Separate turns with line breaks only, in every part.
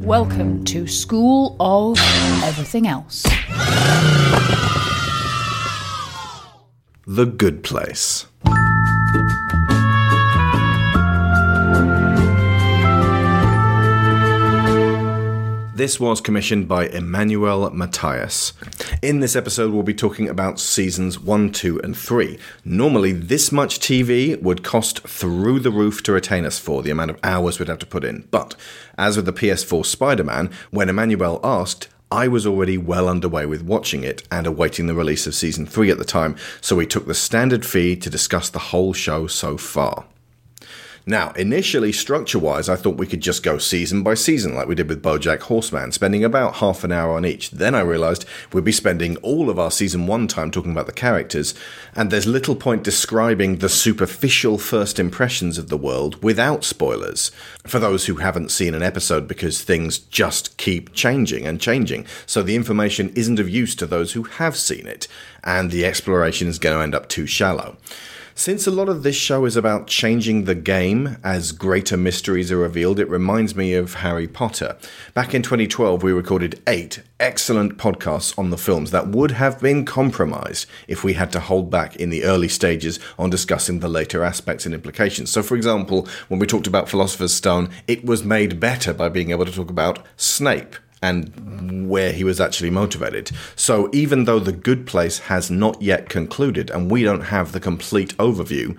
Welcome to School of Everything Else.
The Good Place. This was commissioned by Emmanuel Matthias. In this episode, we'll be talking about seasons 1, 2, and 3. Normally, this much TV would cost through the roof to retain us for the amount of hours we'd have to put in. But, as with the PS4 Spider Man, when Emmanuel asked, I was already well underway with watching it and awaiting the release of season 3 at the time, so we took the standard fee to discuss the whole show so far. Now, initially, structure wise, I thought we could just go season by season like we did with Bojack Horseman, spending about half an hour on each. Then I realised we'd be spending all of our season one time talking about the characters, and there's little point describing the superficial first impressions of the world without spoilers for those who haven't seen an episode because things just keep changing and changing. So the information isn't of use to those who have seen it, and the exploration is going to end up too shallow. Since a lot of this show is about changing the game as greater mysteries are revealed, it reminds me of Harry Potter. Back in 2012, we recorded eight excellent podcasts on the films that would have been compromised if we had to hold back in the early stages on discussing the later aspects and implications. So, for example, when we talked about Philosopher's Stone, it was made better by being able to talk about Snape and where he was actually motivated. So even though The Good Place has not yet concluded and we don't have the complete overview,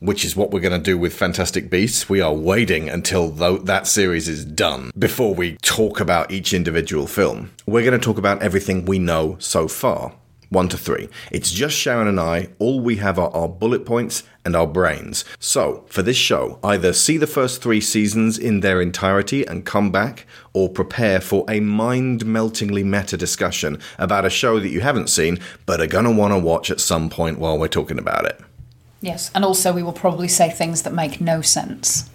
which is what we're going to do with Fantastic Beasts, we are waiting until th- that series is done before we talk about each individual film. We're going to talk about everything we know so far. One to three. It's just Sharon and I. All we have are our bullet points and our brains. So, for this show, either see the first three seasons in their entirety and come back, or prepare for a mind meltingly meta discussion about a show that you haven't seen but are gonna wanna watch at some point while we're talking about it.
Yes, and also we will probably say things that make no sense.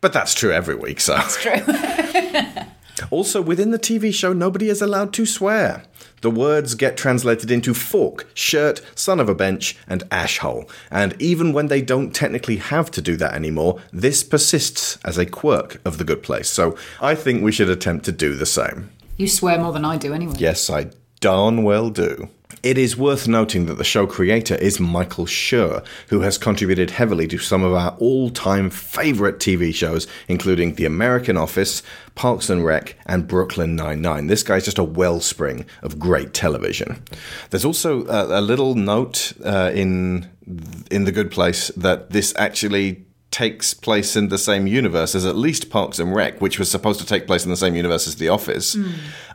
But that's true every week, so.
That's true.
Also, within the TV show, nobody is allowed to swear. The words get translated into fork, shirt, son of a bench, and ashhole. And even when they don't technically have to do that anymore, this persists as a quirk of the good place. So I think we should attempt to do the same.
you swear more than I do anyway.
Yes, I darn well do. It is worth noting that the show creator is Michael Schur, who has contributed heavily to some of our all time favourite TV shows, including The American Office, Parks and Rec, and Brooklyn Nine-Nine. This guy's just a wellspring of great television. There's also a, a little note uh, in in The Good Place that this actually takes place in the same universe as at least Parks and Rec, which was supposed to take place in the same universe as The Office,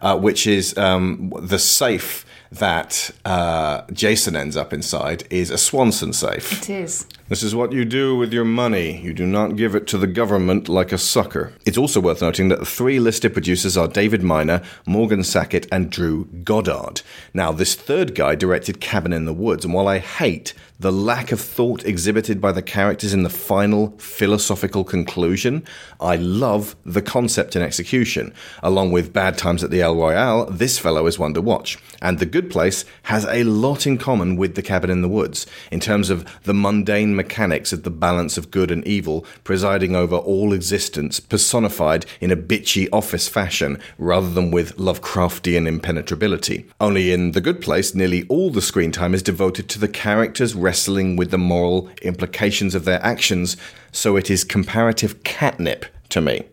uh, which is um, the safe that uh, Jason ends up inside is a Swanson safe.
It is.
This is what you do with your money. You do not give it to the government like a sucker. It's also worth noting that the three listed producers are David Miner, Morgan Sackett, and Drew Goddard. Now, this third guy directed Cabin in the Woods, and while I hate the lack of thought exhibited by the characters in the final philosophical conclusion, I love the concept and execution. Along with Bad Times at the El Royale, this fellow is one to watch. And The Good Place has a lot in common with The Cabin in the Woods in terms of the mundane mechanics of the balance of good and evil presiding over all existence, personified in a bitchy office fashion rather than with Lovecraftian impenetrability. Only in The Good Place, nearly all the screen time is devoted to the characters wrestling with the moral implications of their actions, so it is comparative catnip to me.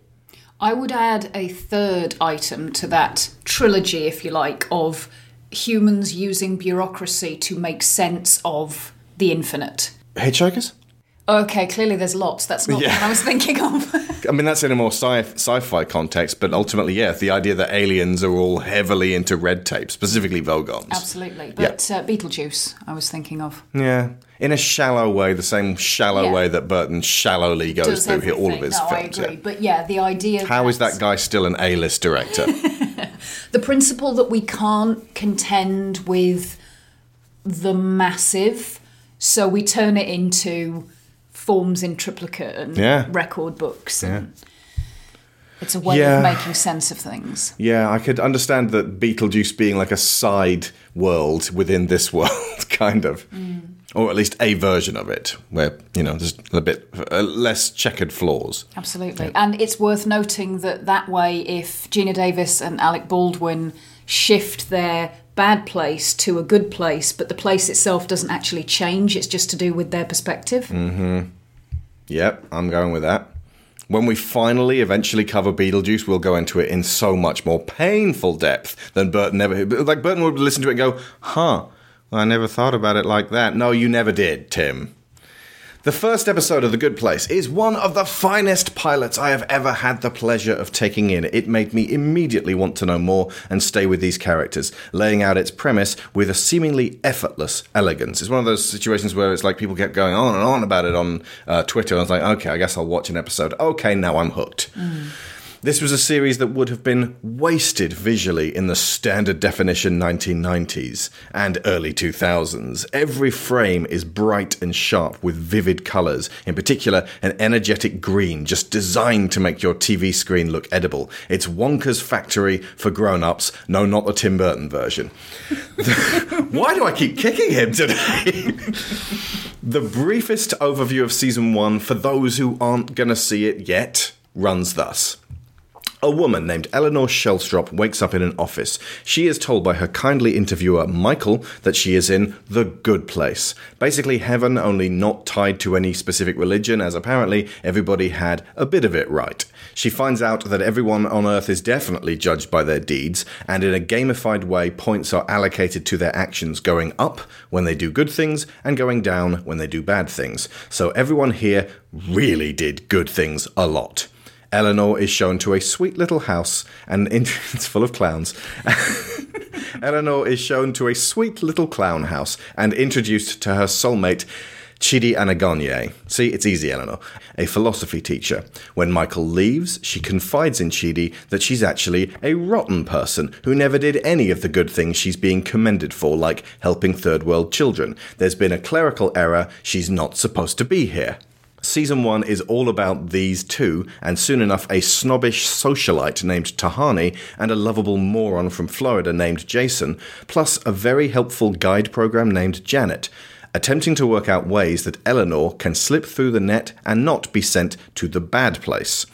I would add a third item to that trilogy, if you like, of humans using bureaucracy to make sense of the infinite.
Hitchhikers?
Okay, clearly there's lots. That's not
Yeah.
what I was thinking of.
I mean, that's in a more sci- sci-fi context, but ultimately, yeah, the idea that aliens are all heavily into red tape, specifically Vogons.
Absolutely. But uh, Beetlejuice, I was thinking of.
Yeah, in a shallow way, the same shallow
Yeah.
way that Burton shallowly goes
Does
through here, all of his
no,
films.
I agree.
yeah.
But yeah, the idea.
How is that guy still an A-list director?
the principle that we can't contend with the massive, so we turn it into forms in triplicate and
Yeah.
record books. And It's a way
Yeah.
of making sense of things.
Yeah, I could understand that Beetlejuice being like a side world within this world, kind of. Or at least a version of it, where, you know, there's a bit uh, less checkered floors.
Absolutely. And it's worth noting that that way, if Geena Davis and Alec Baldwin shift their bad place to a good place, but the place itself doesn't actually change, it's just to do with their perspective. Mm-hmm.
Yep, I'm going with that. When we finally eventually cover Beetlejuice, we'll go into it in so much more painful depth than Burton ever. Like Burton would listen to it and go, "Huh, I never thought about it like that." No, you never did, Tim. The first episode of The Good Place is one of the finest pilots I have ever had the pleasure of taking in. It made me immediately want to know more and stay with these characters, laying out its premise with a seemingly effortless elegance. It's one of those situations where it's like people kept going on and on about it on uh, Twitter. I was like, okay, I guess I'll watch an episode. Okay, now I'm hooked. This was a series that would have been wasted visually in the standard definition 1990s and early 2000s. Every frame is bright and sharp with vivid colours, in particular, an energetic green just designed to make your TV screen look edible. It's Wonka's factory for grown ups. No, not the Tim Burton version. Why do I keep kicking him today? the briefest overview of season one for those who aren't going to see it yet runs thus. A woman named Eleanor Shellstrop wakes up in an office. She is told by her kindly interviewer, Michael, that she is in the good place. Basically, heaven, only not tied to any specific religion, as apparently everybody had a bit of it right. She finds out that everyone on Earth is definitely judged by their deeds, and in a gamified way, points are allocated to their actions, going up when they do good things and going down when they do bad things. So everyone here really did good things a lot. Eleanor is shown to a sweet little house, and in- it's full of clowns. Eleanor is shown to a sweet little clown house and introduced to her soulmate, Chidi Anagonye. See, it's easy, Eleanor. A philosophy teacher. When Michael leaves, she confides in Chidi that she's actually a rotten person who never did any of the good things she's being commended for, like helping third world children. There's been a clerical error, she's not supposed to be here. Season 1 is all about these two, and soon enough, a snobbish socialite named Tahani and a lovable moron from Florida named Jason, plus a very helpful guide program named Janet, attempting to work out ways that Eleanor can slip through the net and not be sent to the bad place.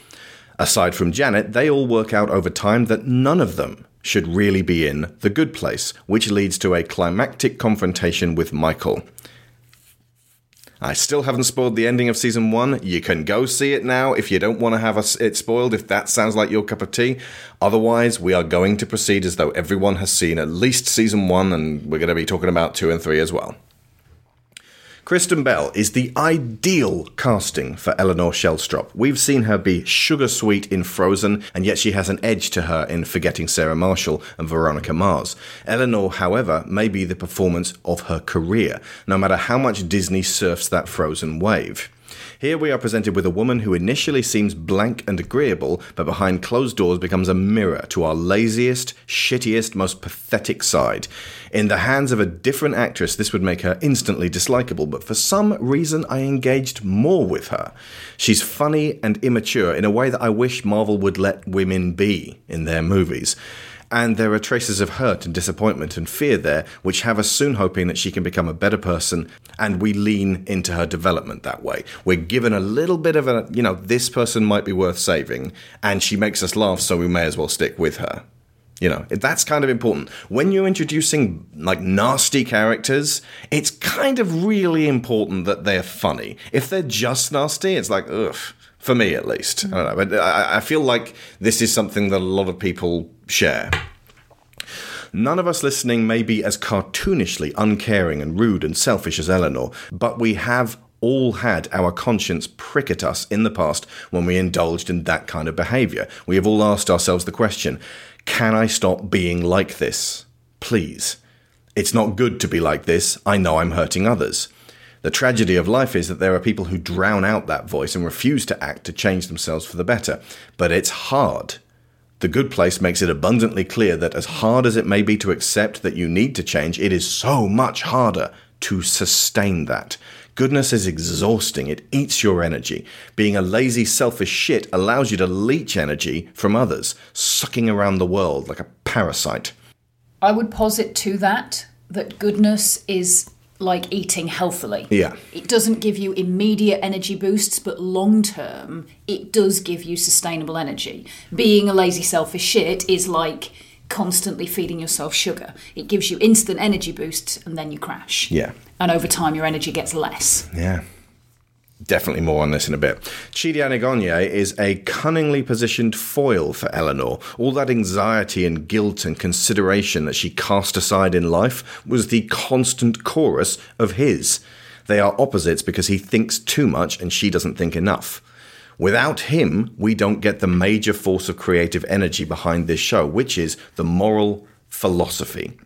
Aside from Janet, they all work out over time that none of them should really be in the good place, which leads to a climactic confrontation with Michael. I still haven't spoiled the ending of season one. You can go see it now if you don't want to have it spoiled, if that sounds like your cup of tea. Otherwise, we are going to proceed as though everyone has seen at least season one, and we're going to be talking about two and three as well. Kristen Bell is the ideal casting for Eleanor Shellstrop. We've seen her be sugar sweet in Frozen, and yet she has an edge to her in Forgetting Sarah Marshall and Veronica Mars. Eleanor, however, may be the performance of her career, no matter how much Disney surfs that Frozen wave. Here we are presented with a woman who initially seems blank and agreeable, but behind closed doors becomes a mirror to our laziest, shittiest, most pathetic side. In the hands of a different actress, this would make her instantly dislikable, but for some reason I engaged more with her. She's funny and immature in a way that I wish Marvel would let women be in their movies. And there are traces of hurt and disappointment and fear there, which have us soon hoping that she can become a better person, and we lean into her development that way. We're given a little bit of a, you know, this person might be worth saving, and she makes us laugh, so we may as well stick with her. You know, that's kind of important. When you're introducing like nasty characters, it's kind of really important that they're funny. If they're just nasty, it's like, ugh. For me, at least. I don't know. But I, I feel like this is something that a lot of people share. None of us listening may be as cartoonishly uncaring and rude and selfish as Eleanor, but we have all had our conscience prick at us in the past when we indulged in that kind of behaviour. We have all asked ourselves the question can I stop being like this? Please. It's not good to be like this. I know I'm hurting others. The tragedy of life is that there are people who drown out that voice and refuse to act to change themselves for the better. But it's hard. The Good Place makes it abundantly clear that as hard as it may be to accept that you need to change, it is so much harder to sustain that. Goodness is exhausting. It eats your energy. Being a lazy, selfish shit allows you to leech energy from others, sucking around the world like a parasite.
I would posit to that that goodness is like eating healthily.
Yeah.
It doesn't give you immediate energy boosts, but long term, it does give you sustainable energy. Being a lazy, selfish shit is like constantly feeding yourself sugar. It gives you instant energy boosts and then you crash.
Yeah.
And over time, your energy gets less.
Yeah. Definitely more on this in a bit. Chidi Anagonye is a cunningly positioned foil for Eleanor. All that anxiety and guilt and consideration that she cast aside in life was the constant chorus of his. They are opposites because he thinks too much and she doesn't think enough. Without him, we don't get the major force of creative energy behind this show, which is the moral philosophy.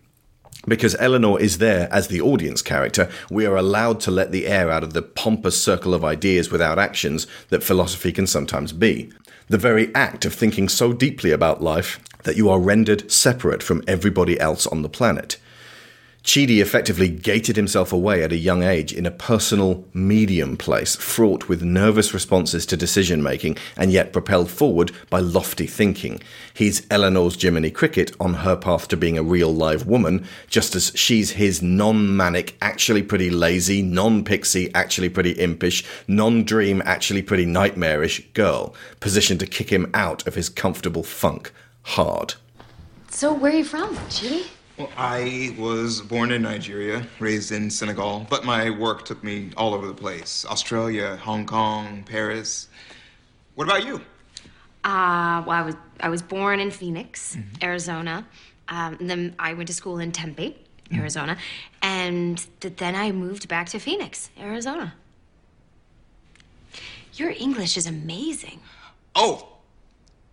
Because Eleanor is there as the audience character, we are allowed to let the air out of the pompous circle of ideas without actions that philosophy can sometimes be. The very act of thinking so deeply about life that you are rendered separate from everybody else on the planet. Chidi effectively gated himself away at a young age in a personal medium place, fraught with nervous responses to decision making, and yet propelled forward by lofty thinking. He's Eleanor's Jiminy Cricket on her path to being a real live woman, just as she's his non manic, actually pretty lazy, non pixie, actually pretty impish, non dream, actually pretty nightmarish girl, positioned to kick him out of his comfortable funk hard.
So, where are you from, Chidi?
Well, I was born in Nigeria, raised in Senegal, but my work took me all over the place Australia, Hong Kong, Paris. What about you?
Uh, well, I was I was born in Phoenix, Arizona. Um, and then I went to school in Tempe, Arizona, and th- then I moved back to Phoenix, Arizona. Your English is amazing.
Oh,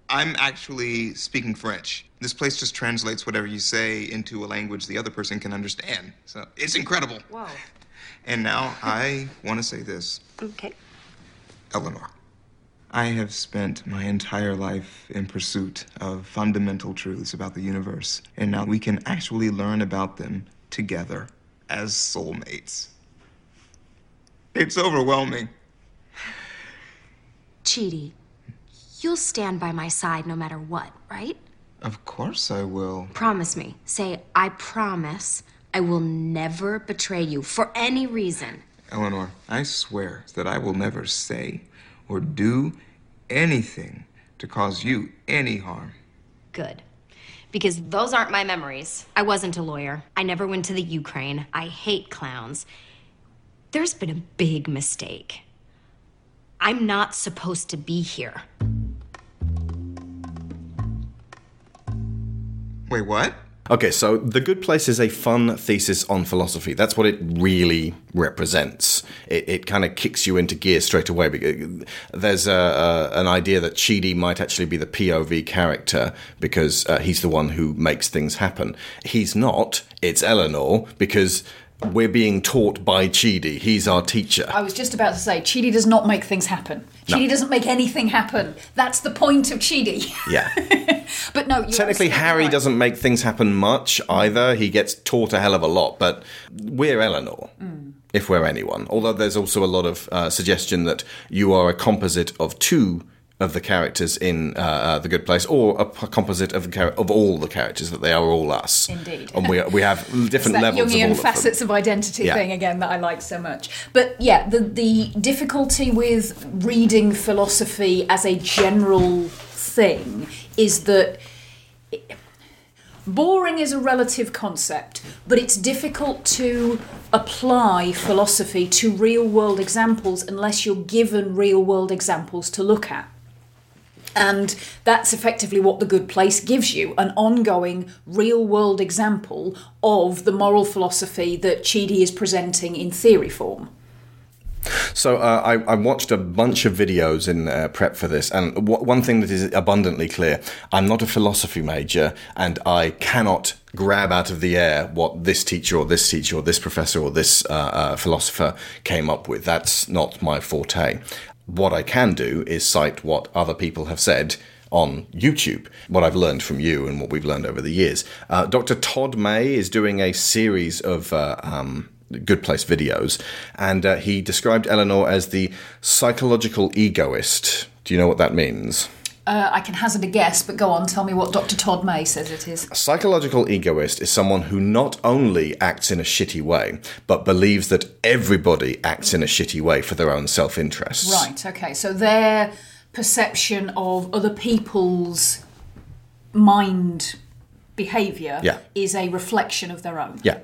I'm actually speaking French. This place just translates whatever you say into a language the other person can understand. So it's incredible.
Whoa.
And now I want to say this
Okay.
Eleanor. I have spent my entire life in pursuit of fundamental truths about the universe, and now we can actually learn about them together as soulmates. It's overwhelming.
Chidi, you'll stand by my side no matter what, right?
Of course I will.
Promise me. Say, I promise I will never betray you for any reason.
Eleanor, I swear that I will never say or do anything to cause you any harm.
Good. Because those aren't my memories. I wasn't a lawyer. I never went to the Ukraine. I hate clowns. There's been a big mistake. I'm not supposed to be here.
Wait, what?
Okay, so The Good Place is a fun thesis on philosophy. That's what it really represents. It, it kind of kicks you into gear straight away. because There's a, a, an idea that Chidi might actually be the POV character because uh, he's the one who makes things happen. He's not. It's Eleanor because we're being taught by Chidi. He's our teacher.
I was just about to say, Chidi does not make things happen. Chidi doesn't make anything happen. That's the point of Chidi.
Yeah.
but no, you're
Technically, Harry
right.
doesn't make things happen much either. He gets taught a hell of a lot, but we're Eleanor, if we're anyone. Although there's also a lot of uh, suggestion that you are a composite of two of the characters in uh, uh, The Good Place, or a p- composite of char- of all the characters that they are all us.
Indeed.
and we we have different
that
levels of all
Jungian
of
facets of identity
Yeah.
thing again that I like so much. But yeah, the the difficulty with reading philosophy as a general thing is that boring is a relative concept, but it's difficult to apply philosophy to real world examples unless you're given real world examples to look at. And that's effectively what The Good Place gives you an ongoing, real world example of the moral philosophy that Chidi is presenting in theory form.
So uh, I, I watched a bunch of videos in uh, prep for this, and w- one thing that is abundantly clear: I'm not a philosophy major, and I cannot grab out of the air what this teacher or this teacher or this professor or this uh, uh, philosopher came up with. That's not my forte. What I can do is cite what other people have said on YouTube, what I've learned from you and what we've learned over the years. Uh, Dr. Todd May is doing a series of uh, um, Good Place videos, and uh, he described Eleanor as the psychological egoist. Do you know what that means?
Uh, I can hazard a guess, but go on, tell me what Dr. Todd May says it is.
A psychological egoist is someone who not only acts in a shitty way, but believes that everybody acts in a shitty way for their own self interests.
Right, okay, so their perception of other people's mind behaviour
Yeah.
is a reflection of their own.
Yeah.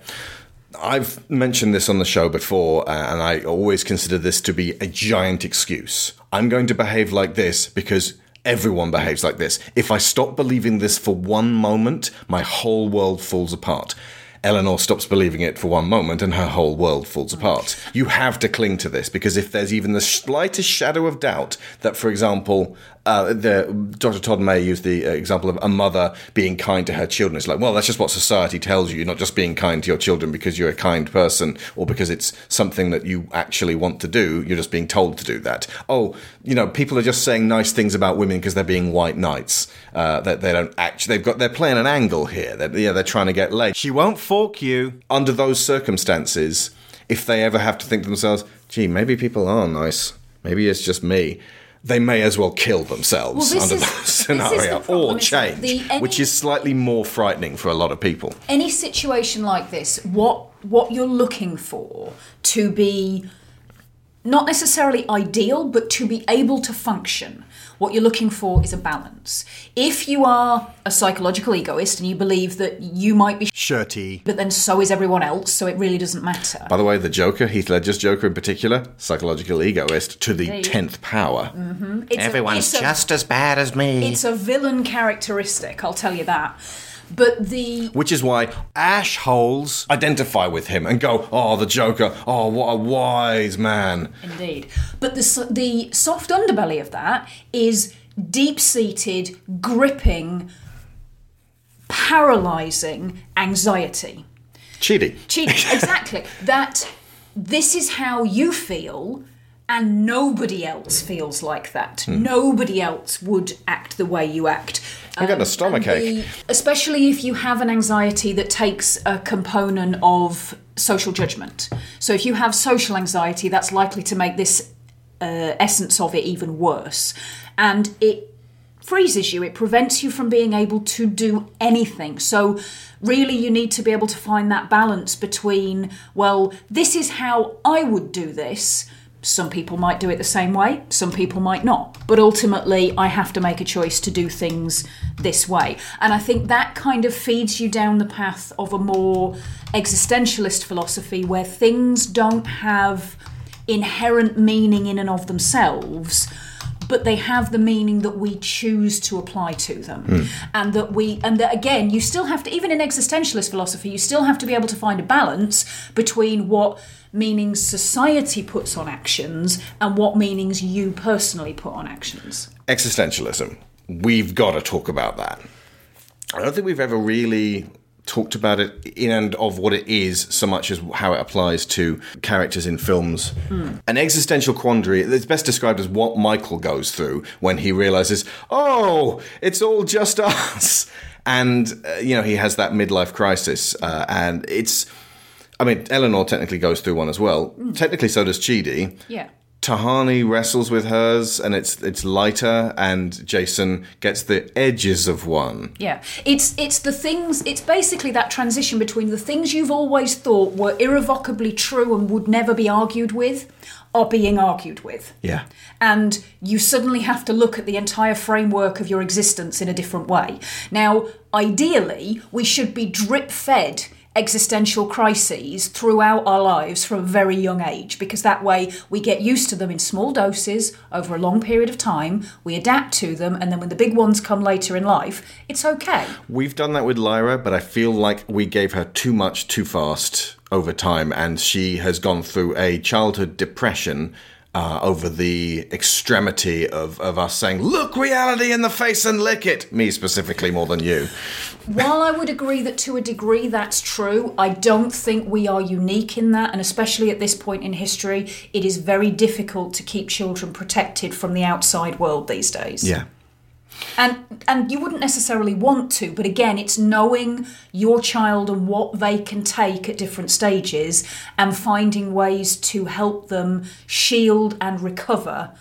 I've mentioned this on the show before, uh, and I always consider this to be a giant excuse. I'm going to behave like this because everyone behaves like this. If I stop believing this for one moment, my whole world falls apart. Eleanor stops believing it for one moment and her whole world falls apart. You have to cling to this because if there's even the slightest shadow of doubt that, for example, uh, the, Dr. Todd May used the uh, example of a mother being kind to her children. It's like, well, that's just what society tells you. You're not just being kind to your children because you're a kind person or because it's something that you actually want to do. You're just being told to do that. Oh, you know, people are just saying nice things about women because they're being white knights. Uh, that they don't actually, they've got, they're playing an angle here. They're, yeah, they're trying to get laid.
She won't fork you.
Under those circumstances, if they ever have to think to themselves, gee, maybe people are nice. Maybe it's just me. They may as well kill themselves
Well,
under
is- the
scenario
problem,
or change,
the- any-
which is slightly more frightening for a lot of people.
any situation like this, what what you're looking for to be not necessarily ideal, but to be able to function, what you're looking for is a balance. If you are a psychological egoist and you believe that you might be,
Shirty.
but then so is everyone else, so it really doesn't matter.
By the way, the Joker, Heath Ledger's Joker in particular, psychological egoist to the tenth power. Mm-hmm.
It's a-
Everyone's
it's a-
just as bad as me.
It's a villain characteristic, I'll tell you that. But the
Which is why
Ash holes.
identify with him and go, oh, the Joker, oh, what a wise man.
Indeed. But the, the soft underbelly of that is deep seated, gripping, paralysing anxiety.
Cheaty.
Cheating, exactly. That this is how you feel, and nobody else feels like that.
Hmm.
Nobody else would act the way you act.
I'm getting a stomach ache.
the- especially if you have an anxiety that takes a component of social judgment. So if you have social anxiety, that's likely to make this uh, essence of it even worse. And it freezes you, it prevents you from being able to do anything. So, really, you need to be able to find that balance between, well, this is how I would do this. Some people might do it the same way, some people might not. But ultimately, I have to make a choice to do things this way. And I think that kind of feeds you down the path of a more existentialist philosophy where things don't have inherent meaning in and of themselves but they have the meaning that we choose to apply to them hmm. and that we and that again you still have to even in existentialist philosophy you still have to be able to find a balance between what meanings society puts on actions and what meanings you personally put on actions
Existentialism. We've got to talk about that. I don't think we've ever really talked about it in and of what it is so much as how it applies to characters in films. An existential quandary that's best described as what Michael goes through when he realizes, oh, it's all just us. And, uh, you know, he has that midlife crisis. Uh, and it's, I mean, Eleanor technically goes through one as well. Technically, so does Chidi.
yeah
Tahani wrestles with hers, and it's it's lighter, and Jason gets the edges of one.
Yeah, it's it's the things. It's basically that transition between the things you've always thought were irrevocably true and would never be argued with, are being argued with.
Yeah.
and you suddenly have to look at the entire framework of your existence in a different way. Now, ideally, we should be drip fed existential crises throughout our lives from a very young age because that way we get used to them in small doses over a long period of time, we adapt to them, and then when the big ones come later in life, it's okay.
We've done that with Lyra, but I feel like we gave her too much too fast over time, and she has gone through a childhood depression. Uh, over the extremity of, of us saying, look reality in the face and lick it. Me specifically, more than you.
While I would agree that to a degree that's true, I don't think we are unique in that, and especially at this point in history, it is very difficult to keep children protected from the outside world these days.
Yeah.
And and you wouldn't necessarily want to, but again, it's knowing your child and what they can take at different stages and finding ways to help them shield and recover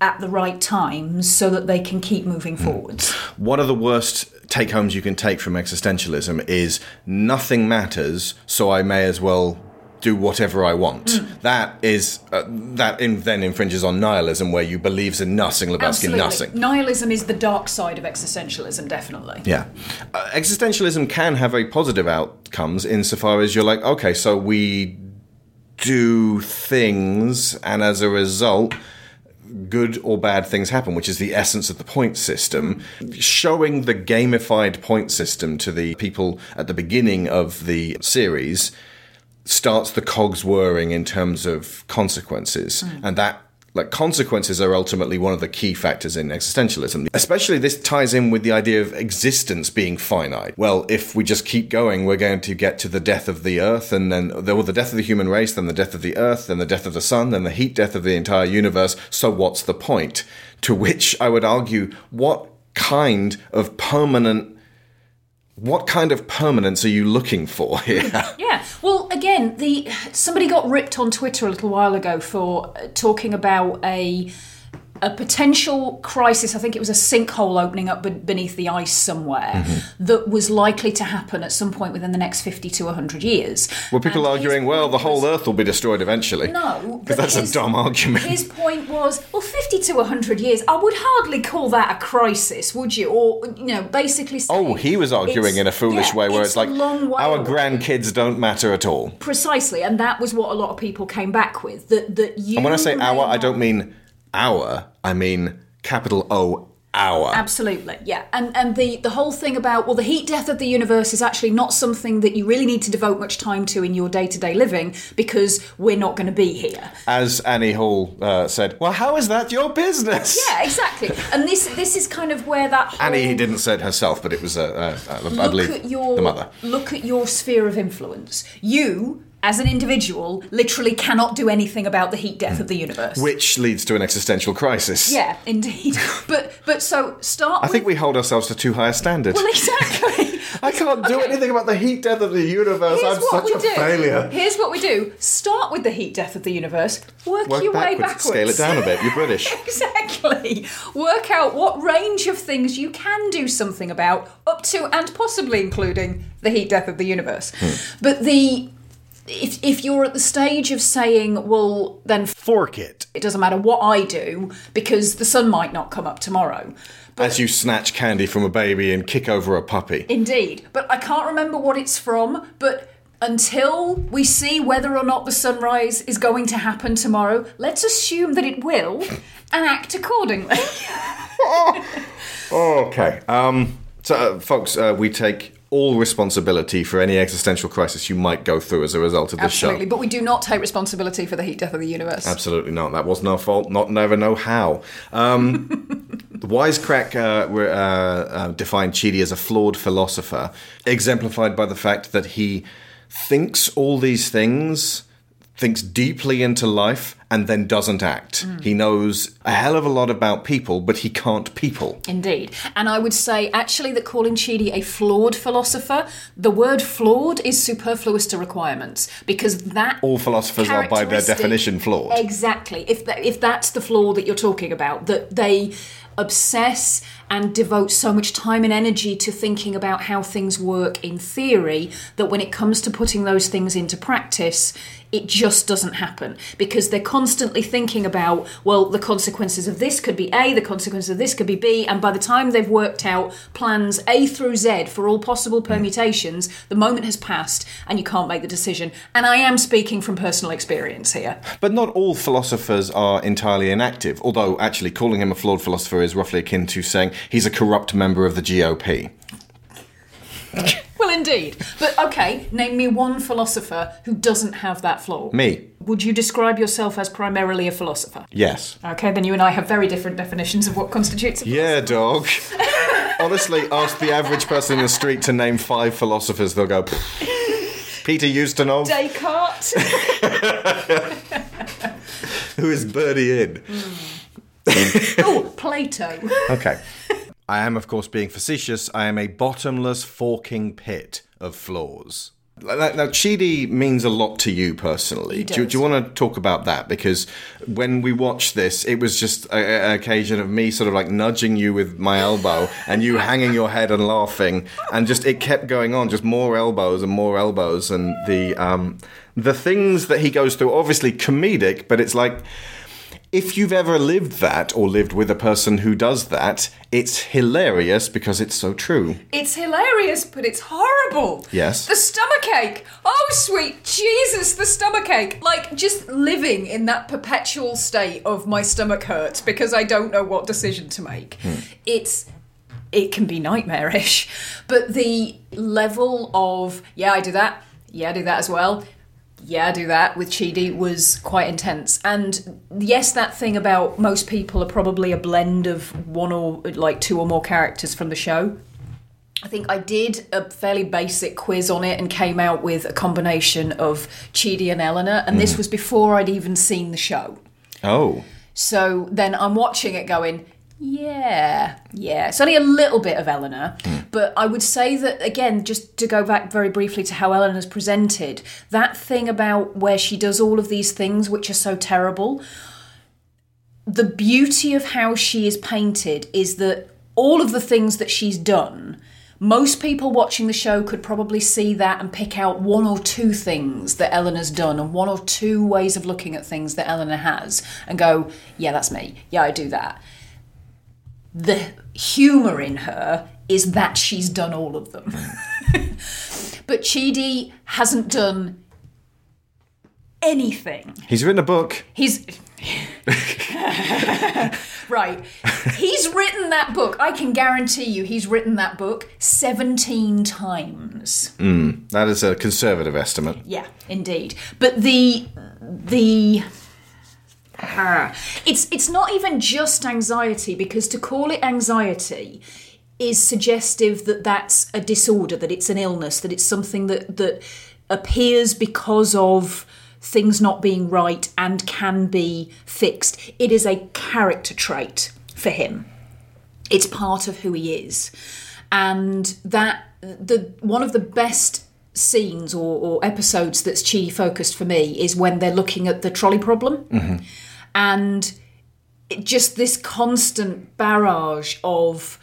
at the right times so that they can keep moving hmm. forwards.
One of the worst take homes you can take from existentialism is nothing matters, so I may as well do whatever I want.
Mm.
That is uh, that in, then infringes on nihilism, where you believes in nothing, Lebowski nothing.
Nihilism is the dark side of existentialism, definitely.
Yeah. Uh, existentialism can have very positive outcomes insofar as you're like, okay, so we do things, and as a result, good or bad things happen, which is the essence of the point system. Showing the gamified point system to the people at the beginning of the series starts the cogs whirring in terms of consequences. Hmm. And that like consequences are ultimately one of the key factors in existentialism. Especially this ties in with the idea of existence being finite. Well, if we just keep going, we're going to get to the death of the earth and then well, the death of the human race, then the death of the earth, then the death of the sun, then the heat death of the entire universe. So what's the point? To which I would argue, what kind of permanent what kind of permanence are you looking for here?
Yeah. Well, again, the somebody got ripped on Twitter a little while ago for uh, talking about a a potential crisis. I think it was a sinkhole opening up beneath the ice somewhere
Mm-hmm.
that was likely to happen at some point within the next fifty to hundred years.
Were people
And
arguing, well, the whole
was-
Earth will be destroyed eventually?
No,
because that's
his-
a dumb argument.
His point was, well, 50 to 100 years, I would hardly call that a crisis, would you? Or, you know, basically saying,
Oh, he was arguing in a foolish
yeah,
way where it's,
a
like our
away.
grandkids don't matter at all.
Precisely, and that was what a lot of people came back with. That, that you
And when I say our, I don't mean our, I mean capital O, our.
Absolutely, yeah. And and the the whole thing about well, the heat death of the universe is actually not something that you really need to devote much time to in your day to day living because we're not going to be here.
As Annie Hall uh, said, well, how is that your business?
Yeah, exactly. And this this is kind of where that whole,
Annie he didn't say it herself, but it was, uh, uh, I
look
believe,
at your
the mother.
look at your sphere of influence. You as an individual literally cannot do anything about the heat death of the universe.
Which leads to an existential crisis.
yeah, indeed. but but so start
I think we hold ourselves to too high a standard.
well exactly.
I can't do
Okay.
anything about the heat death of the universe.
Here's
I'm
what
such
we
a
do.
failure.
Here's what we do. Start with the heat death of the universe. Work,
Work
your way
backwards.
backwards.
Scale it down a bit. You're British.
exactly. Work out what range of things you can do something about, up to and possibly including the heat death of the universe.
Hmm.
But the if if you're at the stage of saying, well, then
Fork it.
it doesn't matter what I do because the sun might not come up tomorrow.
As you snatch candy from a baby and kick over a puppy.
Indeed. But I can't remember what it's from, but until we see whether or not the sunrise is going to happen tomorrow, let's assume that it will and act accordingly.
Okay. Um, so, uh, folks, uh, we take all responsibility for any existential crisis you might go through as a result of this show.
Absolutely.
show.
But we do not take responsibility for the heat death of the universe.
Absolutely not. That wasn't our fault. Not never know how. Um, the wisecrack uh, uh, uh, defined Chidi as a flawed philosopher, exemplified by the fact that he thinks all these things, thinks deeply into life, and then doesn't act. Mm. He knows a hell of a lot about people, but he can't people.
Indeed. And I would say actually that calling Chidi a flawed philosopher, the word flawed is superfluous to requirements because that
All philosophers are, by their definition, flawed.
Exactly. If that, if that's the flaw that you're talking about, that they obsess and devote so much time and energy to thinking about how things work in theory that when it comes to putting those things into practice, it just doesn't happen because they're constantly thinking about, well, the consequences of this could be A, the consequences of this could be B, and by the time they've worked out plans A through Z for all possible mm. permutations, the moment has passed and you can't make the decision. And I am speaking from personal experience here.
But not all philosophers are entirely inactive, although actually calling him a flawed philosopher is roughly akin to saying he's a corrupt member of the GOP.
Well, indeed. But okay, name me one philosopher who doesn't have that flaw.
Me?
Would you describe yourself as primarily a philosopher?
Yes.
Okay, then you and I have very different definitions of what constitutes a philosopher.
Yeah, dog. Honestly, ask the average person in the street to name five philosophers, they'll go. Peter Ustinov,
Descartes.
who is Birdie in? Mm.
oh, Plato.
Okay. I am, of course, being facetious. I am a bottomless forking pit of flaws. Now, Chidi means a lot to you personally. Do, you- do you want to talk about that? Because when we watched this, it was just a- an occasion of me sort of like nudging you with my elbow and you hanging your head and laughing, and just it kept going on, just more elbows and more elbows, and the um, the things that he goes through, obviously comedic, but it's like if you've ever lived that or lived with a person who does that, it's hilarious because it's so true.
It's hilarious, but it's horrible.
Yes.
The stomachache. Oh, sweet Jesus, the stomachache. Like, just living in that perpetual state of my stomach hurts because I don't know what decision to make. Hmm. It's. It can be nightmarish. But the level of, yeah, I do that. Yeah, I do that as well. Yeah, I do that with Chidi was quite intense. And yes, that thing about most people are probably a blend of one or like two or more characters from the show. I think I did a fairly basic quiz on it and came out with a combination of Chidi and Eleanor, and this mm. was before I'd even seen the show.
Oh.
So then I'm watching it going, yeah, yeah. It's only a little bit of Eleanor, hmm. but I would say that, again, just to go back very briefly to how Eleanor's presented, that thing about where she does all of these things which are so terrible, the beauty of how she is painted is that all of the things that she's done. Most people watching the show could probably see that and pick out one or two things that Eleanor's done and one or two ways of looking at things that Eleanor has and go, yeah, that's me. Yeah, I do that. The humour in her is that she's done all of them. but Chidi hasn't done anything.
He's written a book.
He's right. He's written that book. I can guarantee you, he's written that book seventeen times. Hmm.
That is a conservative estimate.
Yeah, indeed. But the the It's it's not even just anxiety because to call it anxiety is suggestive that that's a disorder, that it's an illness, that it's something that that appears because of things not being right and can be fixed. It is a character trait for him. It's part of who he is. And that the one of the best scenes or, or episodes that's chi focused for me is when they're looking at the trolley problem mm-hmm. And it, just this constant barrage of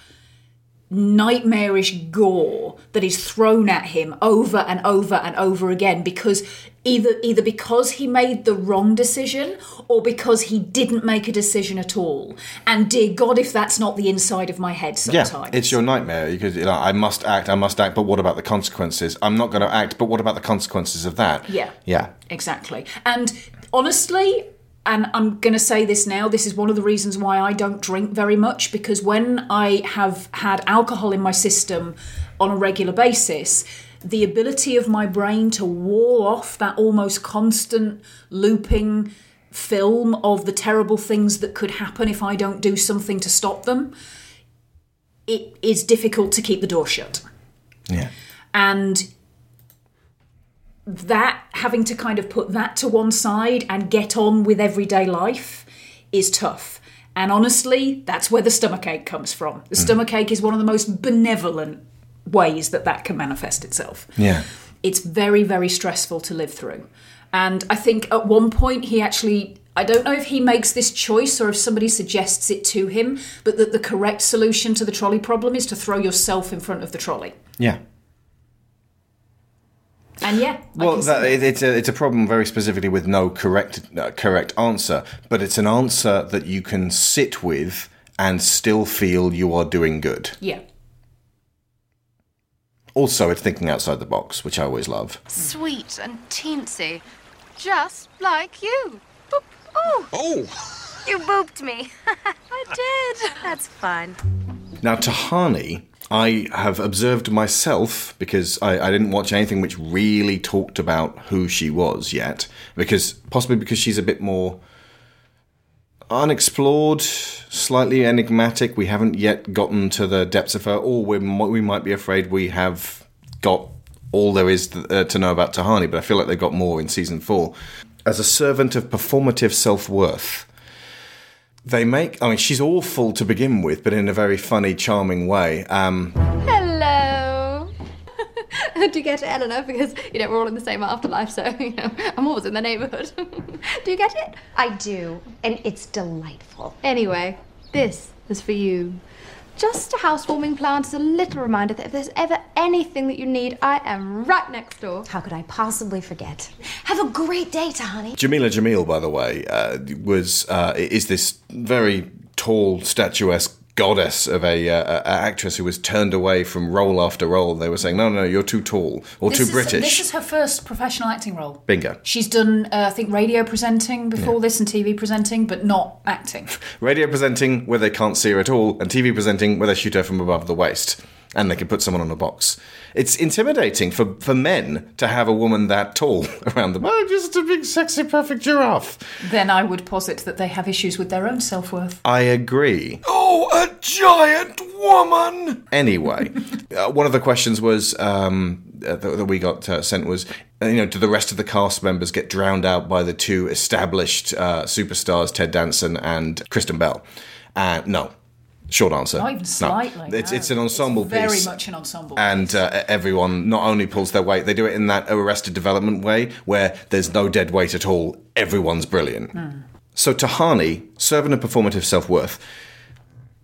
nightmarish gore that is thrown at him over and over and over again because either either because he made the wrong decision or because he didn't make a decision at all and dear god if that's not the inside of my head sometimes
Yeah, it's your nightmare. Could, you know, I must act, I must act, but what about the consequences? I'm not going to act, but what about the consequences of that?
Yeah.
Yeah.
Exactly. And honestly, and I'm going to say this now, this is one of the reasons why I don't drink very much because when I have had alcohol in my system on a regular basis, the ability of my brain to wall off that almost constant looping film of the terrible things that could happen if I don't do something to stop them, it is difficult to keep the door shut
Yeah.
and that having to kind of put that to one side and get on with everyday life is tough. And honestly that's where the stomachache comes from. The hmm. stomachache is one of the most benevolent ways that that can manifest itself.
Yeah.
it's very very stressful to live through. And i think at one point he actually i don't know if he makes this choice or if somebody suggests it to him but that the correct solution to the trolley problem is to throw yourself in front of the trolley.
Yeah.
And yeah I
Well,
can see
that, it, it's a it's a problem very specifically with no correct uh, correct answer, but it's an answer that you can sit with and still feel you are doing good.
yeah
Also, it's thinking outside the box, which I always love.
Sweet and teensy. Just like you. Boop. Oh,
Oh!
you booped me. I did. That's fun.
Now, Tahani, I have observed myself because I, I didn't watch anything which really talked about who she was yet, because possibly because she's a bit more unexplored, slightly enigmatic. We haven't yet gotten to the depths of her, or we we might be afraid we have got all there is uh, to know about Tahani. But I feel like they've got more in season four. As a servant of performative self worth, They make, I mean, she's awful to begin with, but in a very funny, charming way. Um,
Hello. Do you get it, Eleanor? Because you know we're all in the same afterlife, so you know I'm always in the neighbourhood. Do you get it?
I do, and it's delightful.
Anyway, this is for you. Just a housewarming plant as a little reminder that if there's ever anything that you need, I am right next door.
How could I possibly forget? Have a great day, Tahani.
Jameela Jamil, by the way, uh, was uh, is this very tall, statuesque goddess of a, uh, a actress who was turned away from role after role. They were saying, "No, no, no you're too tall or
This
too
is-
British."
This is her first professional acting role.
Bingo.
She's done, uh, I think, radio presenting before this and TV presenting, but not acting.
Radio presenting where they can't see her at all, and TV presenting where they shoot her from above the waist, and they can put someone on a box. It's intimidating for, for men to have a woman that tall around them. Oh, just a big, sexy, perfect giraffe.
then I would posit that they have issues with their own self worth.
I agree. Oh, a giant woman! Anyway, uh, one of the questions was um, uh, that, that we got uh, sent was, uh, you know, do the rest of the cast members get drowned out by the two established uh, superstars, Ted Danson and Kristen Bell? Uh, no. Short answer.
Not even
No.
slightly.
It's,
no.
it's an ensemble
very
piece.
Very much an ensemble.
And uh, everyone not only pulls their weight, they do it in that arrested development way where there's no dead weight at all. Everyone's brilliant. So Tahani, servant of performative self worth,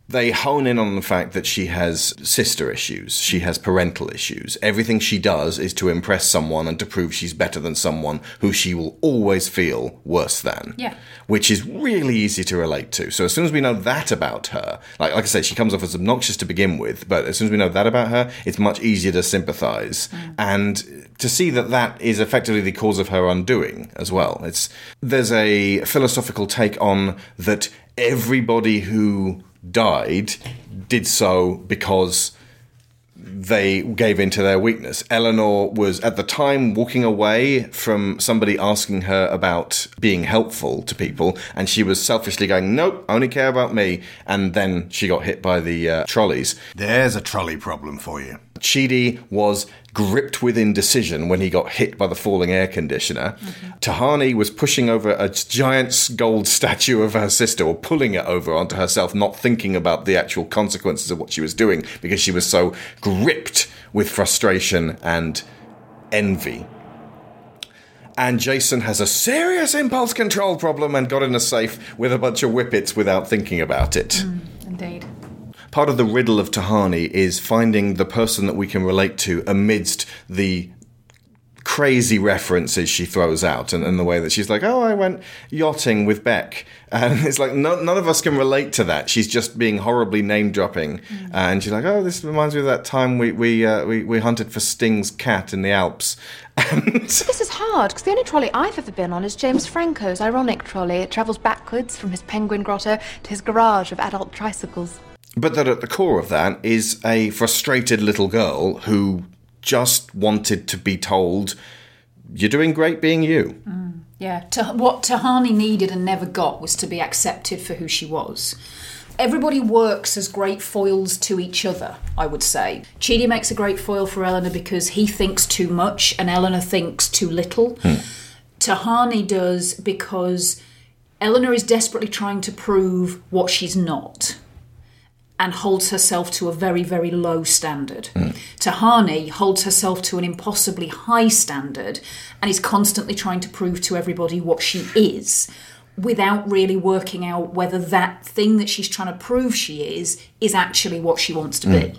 they hone in on the fact that she has sister issues, she has parental issues. Everything she does is to impress someone and to prove she's better than someone who she will always feel worse than.
Yeah.
Which is really easy to relate to. So as soon as we know that about her, like, like I said, she comes off as obnoxious to begin with, but as soon as we know that about her, it's much easier to sympathize. Mm. And to see that that is effectively the cause of her undoing as well. It's there's a philosophical take on that everybody who died did so because they gave in to their weakness. Eleanor was at the time walking away from somebody asking her about being helpful to people, and she was selfishly going, "Nope, I only care about me." And then she got hit by the uh, trolleys.
There's a trolley problem for you.
Chidi was gripped with indecision when he got hit by the falling air conditioner. Tahani was pushing over a giant gold statue of her sister, or pulling it over onto herself, not thinking about the actual consequences of what she was doing because she was so gripped with frustration and envy. And Jason has a serious impulse control problem and got in a safe with a bunch of whippets without thinking about it mm,
Indeed.
Part of the riddle of Tahani is finding the person that we can relate to amidst the crazy references she throws out and, and the way that she's like, oh, I went yachting with Beck. And it's like, no, none of us can relate to that. She's just being horribly name dropping. And she's like, oh, this reminds me of that time we, we, uh, we, we hunted for Sting's cat in the Alps. And
This is hard because the only trolley I've ever been on is James Franco's ironic trolley. It travels backwards from his penguin grotto to his garage of adult tricycles.
But that at the core of that is a frustrated little girl who just wanted to be told, "You're doing great being you."
Mm, yeah, to, what Tahani needed and never got was to be accepted for who she was. Everybody works as great foils to each other, I would say. Chidi makes a great foil for Eleanor because he thinks too much and Eleanor thinks too little. Hmm. Tahani does because Eleanor is desperately trying to prove what she's not and holds herself to a very, very low standard. Tahani holds herself to an impossibly high standard and is constantly trying to prove to everybody what she is without really working out whether that thing that she's trying to prove she is is actually what she wants to be.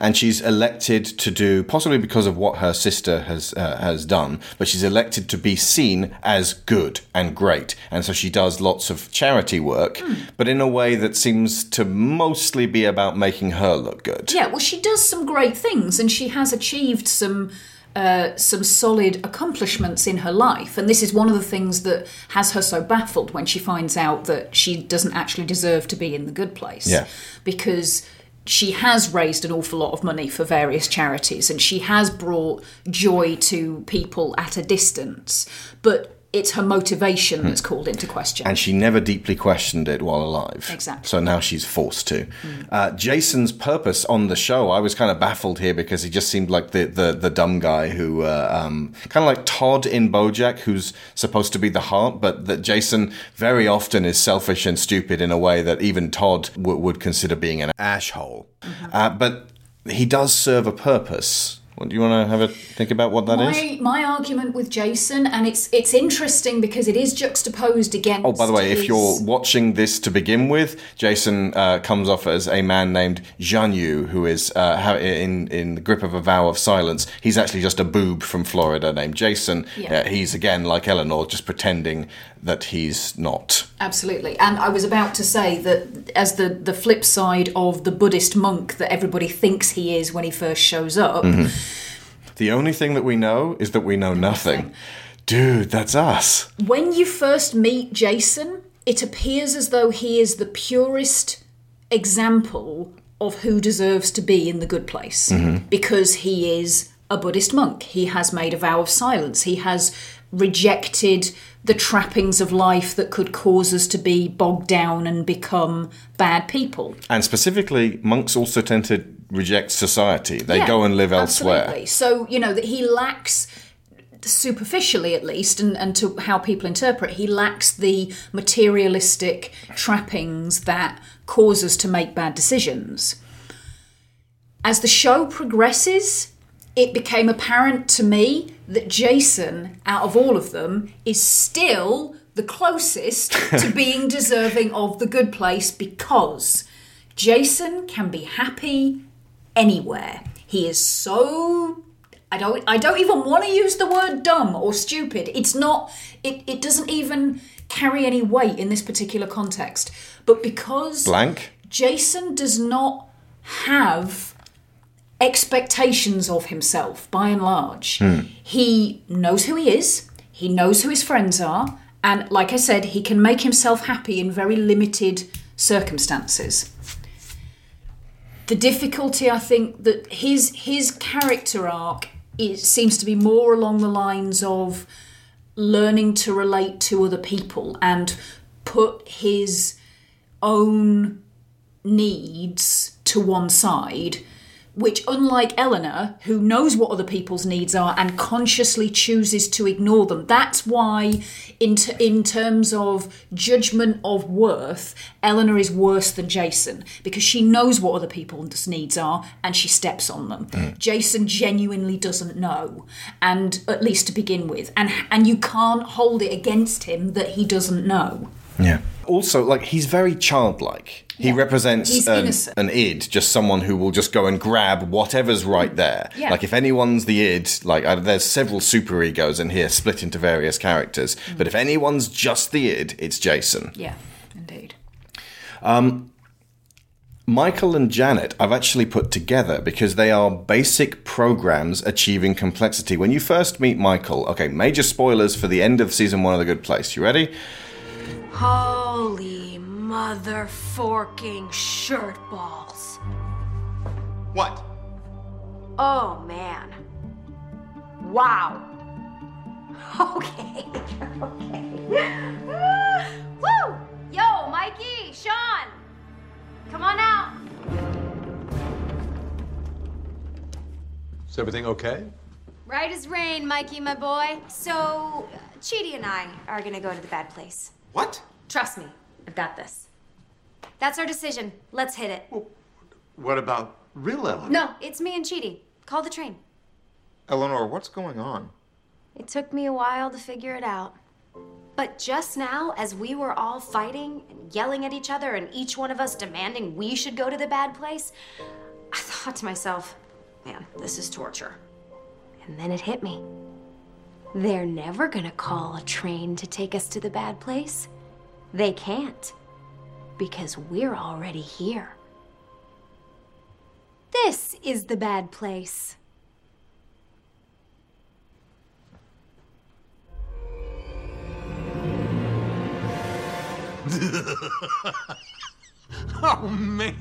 And she's elected to do, possibly because of what her sister has uh, has done, but she's elected to be seen as good and great, and so she does lots of charity work, but in a way that seems to mostly be about making her look good.
Yeah, well, she does some great things, and she has achieved some uh, some solid accomplishments in her life. And this is one of the things that has her so baffled when she finds out that she doesn't actually deserve to be in the good place.
Yeah.
because she has raised an awful lot of money for various charities, and she has brought joy to people at a distance, but. It's her motivation that's called into question.
and she never deeply questioned it while alive.
Exactly.
So now she's forced to. Uh, Jason's purpose on the show, I was kind of baffled here because he just seemed like the the, the dumb guy who, uh, um, kind of like Todd in BoJack, who's supposed to be the heart, but that Jason very often is selfish and stupid in a way that even Todd w- would consider being an ashhole. Uh, but he does serve a purpose. Do you want to have a think about what that is?
my, my argument with Jason, and it's it's interesting because it is juxtaposed against.
Oh, by the way, if you're watching this to begin with, Jason uh, comes off as a man named Jianyu, who is uh, in in the grip of a vow of silence. He's actually just a boob from Florida named Jason.
Yeah.
Uh, he's again like Eleanor, just pretending that he's not.
Absolutely. And I was about to say that as the, the flip side of the Buddhist monk that everybody thinks he is when he first shows up,
Mm-hmm. The only thing that we know is that we know nothing. Dude, that's us.
when you first meet Jason, it appears as though he is the purest example of who deserves to be in the good place because he is a Buddhist monk. He has made a vow of silence. He has rejected the trappings of life that could cause us to be bogged down and become bad people.
And specifically, monks also tend to reject society. They
Yeah,
go and live elsewhere.
Absolutely. So, you know, that he lacks, superficially at least, and, and to how people interpret, he lacks the materialistic trappings that cause us to make bad decisions. As the show progresses, it became apparent to me that Jason, out of all of them, is still the closest to being deserving of the good place because Jason can be happy anywhere. He is so I don't I don't even want to use the word dumb or stupid. It's not it, it doesn't even carry any weight in this particular context. But because
Blank.
Jason does not have expectations of himself by and large. Hmm. He knows who he is, he knows who his friends are, and like I said, he can make himself happy in very limited circumstances. The difficulty, I think, that his his character arc is, seems to be more along the lines of learning to relate to other people and put his own needs to one side, which, unlike Eleanor, who knows what other people's needs are and consciously chooses to ignore them, that's why, in, t- in terms of judgment of worth, Eleanor is worse than Jason because she knows what other people's needs are and she steps on them. Hmm. Jason genuinely doesn't know, and at least to begin with, and and you can't hold it against him that he doesn't know.
Yeah. Also, like he's very childlike. He
Yeah.
represents an, an id, just someone who will just go and grab whatever's right there.
Yeah.
Like if anyone's the id, like uh, there's several super egos in here split into various characters.
Mm.
But if anyone's just the id, it's Jason.
Yeah, indeed.
Michael and Janet, I've actually put together because they are basic programs achieving complexity. When you first meet Michael, okay, major spoilers for the end of season one of The Good Place. You ready?
Holy mother forking shirt balls.
What?
Oh man. Wow. Okay. okay. Woo! Yo, Mikey, Sean, come on out.
Is everything okay?
Right as rain, Mikey, my boy. So, uh, Chidi and I are gonna go to the bad place.
What?
Trust me, I've got this. That's our decision. Let's hit it.
Well, What about real Ellen?
No, it's me and Chidi. Call the train.
Eleanor, what's going on?
It took me a while to figure it out. But just now, as we were all fighting and yelling at each other, and each one of us demanding we should go to the bad place, I thought to myself, man, this is torture. And then it hit me. They're never gonna call a train to take us to the bad place. They can't. Because we're already here. This is the bad place.
Oh, man.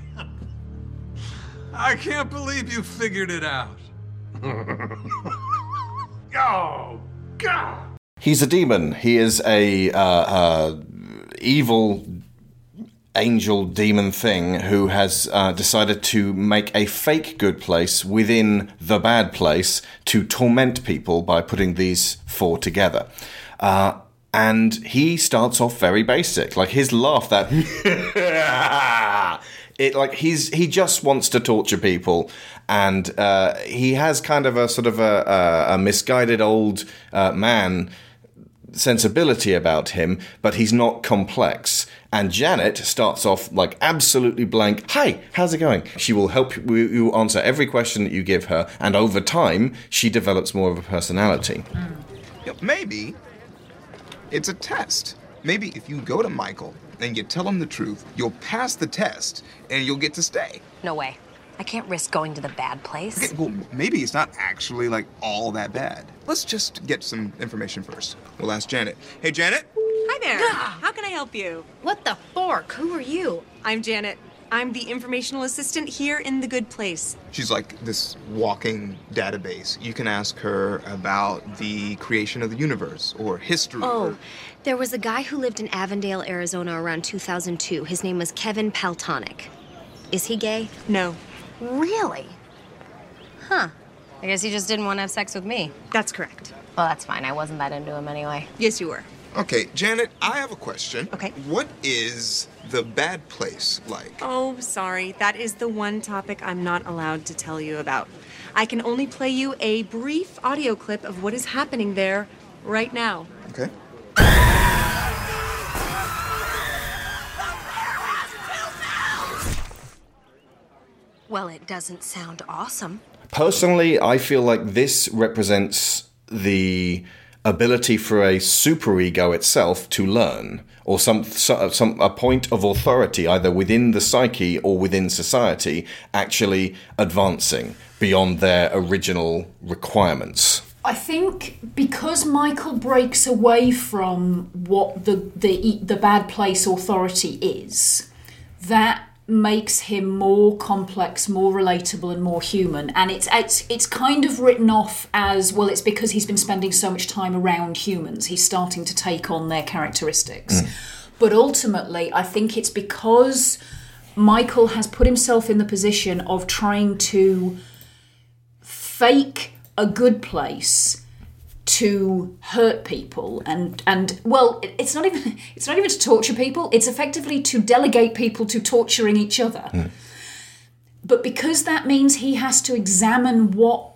I can't believe you figured it out. oh, God.
He's a demon. He is a uh, uh, evil angel demon thing who has uh, decided to make a fake good place within the bad place to torment people by putting these four together. Uh, and he starts off very basic, like his laugh that it like he's he just wants to torture people, and uh, he has kind of a sort of a, a, a misguided old uh, man sensibility about him, but he's not complex. And Janet starts off like absolutely blank. Hi, how's it going? She will help you, you answer every question that you give her, and over time, she develops more of a personality.
Maybe it's a test. Maybe if you go to Michael and you tell them the truth, you'll pass the test and you'll get to stay.
No way. I can't risk going to the bad place.
Okay, well, maybe it's not actually like all that bad. Let's just get some information first. We'll ask Janet. Hey, Janet?
Hi there. Ah! How can I help you?
What the fork? Who are you?
I'm Janet. I'm the informational assistant here in the good place.
She's like this walking database. You can ask her about the creation of the universe or history.
Oh, there was a guy who lived in Avondale, Arizona around 2002. His name was Kevin Paltonic. Is he gay?
No.
Really? Huh. I guess he just didn't want to have sex with me.
That's correct.
Well, that's fine. I wasn't that into him anyway.
Yes, you were.
Okay, Janet, I have a question.
Okay.
What is the bad place like?
Oh, sorry. That is the one topic I'm not allowed to tell you about. I can only play you a brief audio clip of what is happening there right now.
Okay.
Well, it doesn't sound awesome.
Personally, I feel like this represents the ability for a superego itself to learn, or some, some a point of authority either within the psyche or within society actually advancing beyond their original requirements.
I think because Michael breaks away from what the the the bad place authority is, that makes him more complex, more relatable, and more human. And it's it's it's kind of written off as well. It's because he's been spending so much time around humans. He's starting to take on their characteristics. Mm. But ultimately, I think it's because Michael has put himself in the position of trying to fake a good place to hurt people and and well it's not even it's not even to torture people. It's effectively to delegate people to torturing each other. Hmm. But because that means he has to examine what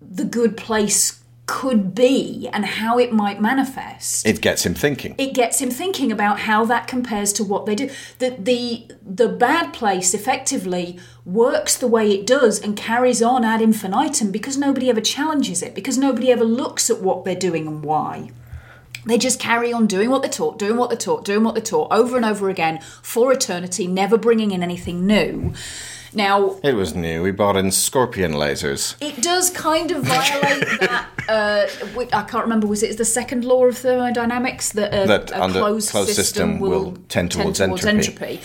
the good place could be and how it might manifest
It gets him thinking.
it gets him thinking about how that compares to what they do. The the the bad place effectively works the way it does and carries on ad infinitum because nobody ever challenges it, because nobody ever looks at what they're doing and why. They just carry on doing what they're taught, doing what they're taught, doing what they're taught over and over again for eternity, never bringing in anything new. Now,
It was new. We bought in scorpion lasers.
it does kind of violate that. Uh, I can't remember. Was it the second law of thermodynamics that a,
That
a closed,
closed
system,
system
will,
will tend towards entropy.
entropy?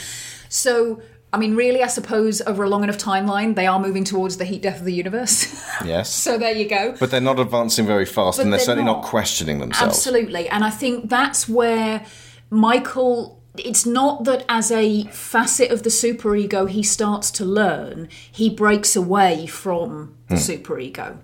So, I mean, really, I suppose over a long enough timeline, they are moving towards the heat death of the universe.
Yes.
so there you go.
But they're not advancing very fast,
But
and they're,
they're
certainly not.
not.
questioning themselves.
Absolutely. And I think that's where Michael. It's not that as a facet of the superego he starts to learn, he breaks away from the
Hmm.
superego.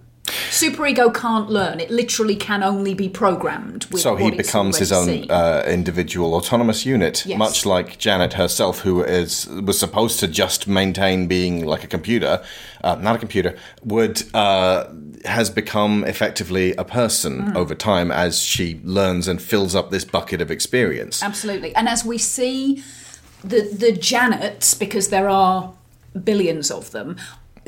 Superego can't learn. It literally can only be programmed. With
so he becomes his own uh, individual autonomous unit,
Yes.
much like Janet herself, who is was supposed to just maintain being like a computer, uh, not a computer, would uh, has become effectively a person
Mm.
over time as she learns and fills up this bucket of experience.
Absolutely. And as we see the the Janets, because there are billions of them,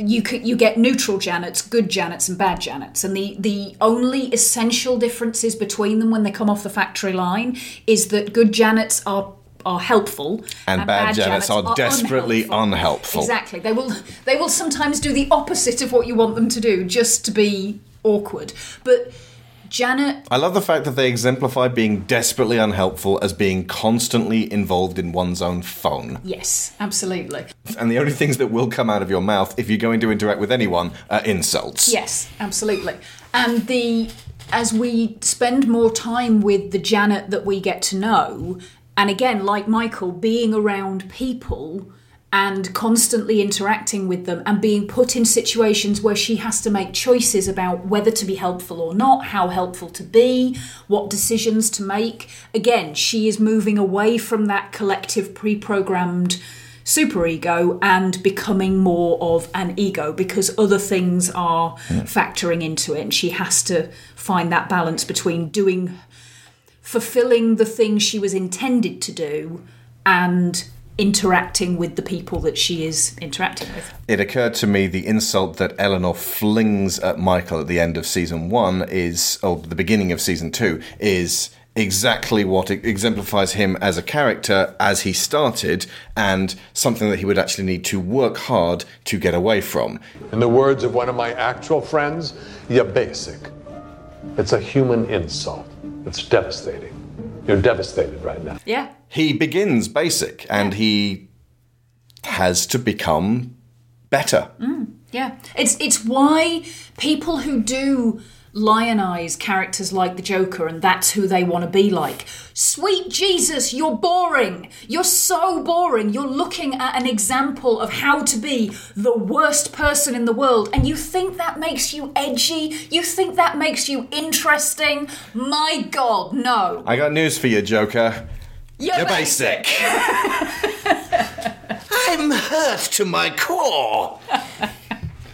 you you get neutral Janets, good Janets, and bad Janets. And the the only essential differences between them when they come off the factory line is that good Janets are are helpful
And bad Janets are desperately unhelpful.
Exactly. They will they will sometimes do the opposite of what you want them to do just to be awkward. But Janet
I love the fact that they exemplify being desperately unhelpful as being constantly involved in one's own phone.
Yes, absolutely.
And the only things that will come out of your mouth if you're going to interact with anyone are insults.
Yes, absolutely. And the as we spend more time with the Janet that we get to know, and again, like Michael, being around people and constantly interacting with them and being put in situations where she has to make choices about whether to be helpful or not, how helpful to be, what decisions to make. Again, she is moving away from that collective pre programmed superego and becoming more of an ego because other things are mm. factoring into it and she has to find that balance between doing fulfilling the thing she was intended to do and interacting with the people that she is interacting with.
It occurred to me the insult that Eleanor flings at Michael at the end of season one is, or the beginning of season two, is exactly what exemplifies him as a character as he started and something that he would actually need to work hard to get away from.
In the words of one of my actual friends, you're basic. It's a human insult. It's devastating. You're devastated right now.
Yeah.
He begins basic and he has to become better.
Mm, yeah. It's it's why people who do lionize characters like the Joker and that's who they want to be like. Sweet Jesus, you're boring. You're so boring. You're looking at an example of how to be the worst person in the world and you think that makes you edgy? You think that makes you interesting? My god, no.
I got news for you, Joker.
You're,
You're basic. I'm hurt to my core.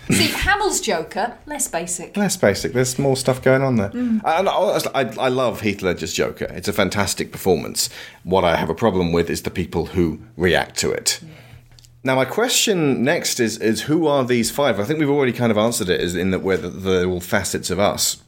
See, Hamill's Joker, less basic.
Less basic. There's more stuff going on there.
Mm.
And I, I, I love Heath Ledger's Joker. It's a fantastic performance. What I have a problem with is the people who react to it. Now, my question next is is who are these five? I think we've already kind of answered it, is in that we're the, they're all facets of us.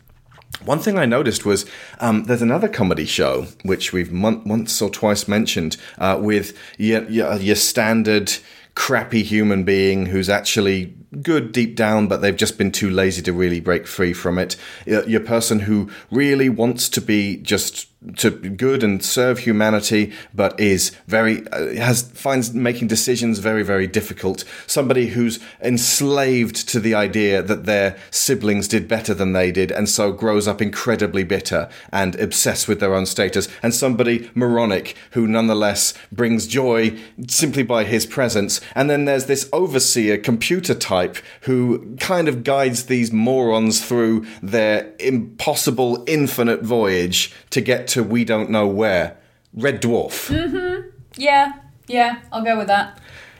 One thing I noticed was um, there's another comedy show which we've mon- once or twice mentioned uh, with your, your, your standard crappy human being who's actually good deep down, but they've just been too lazy to really break free from it. Your, your person who really wants to be just to good and serve humanity, but is very uh, has finds making decisions very very difficult. Somebody who's enslaved to the idea that their siblings did better than they did, and so grows up incredibly bitter and obsessed with their own status. And somebody moronic who nonetheless brings joy simply by his presence. And then there's this overseer computer type who kind of guides these morons through their impossible infinite voyage to get to we don't know where. Red Dwarf.
Mm-hmm. Yeah, yeah, I'll go with that.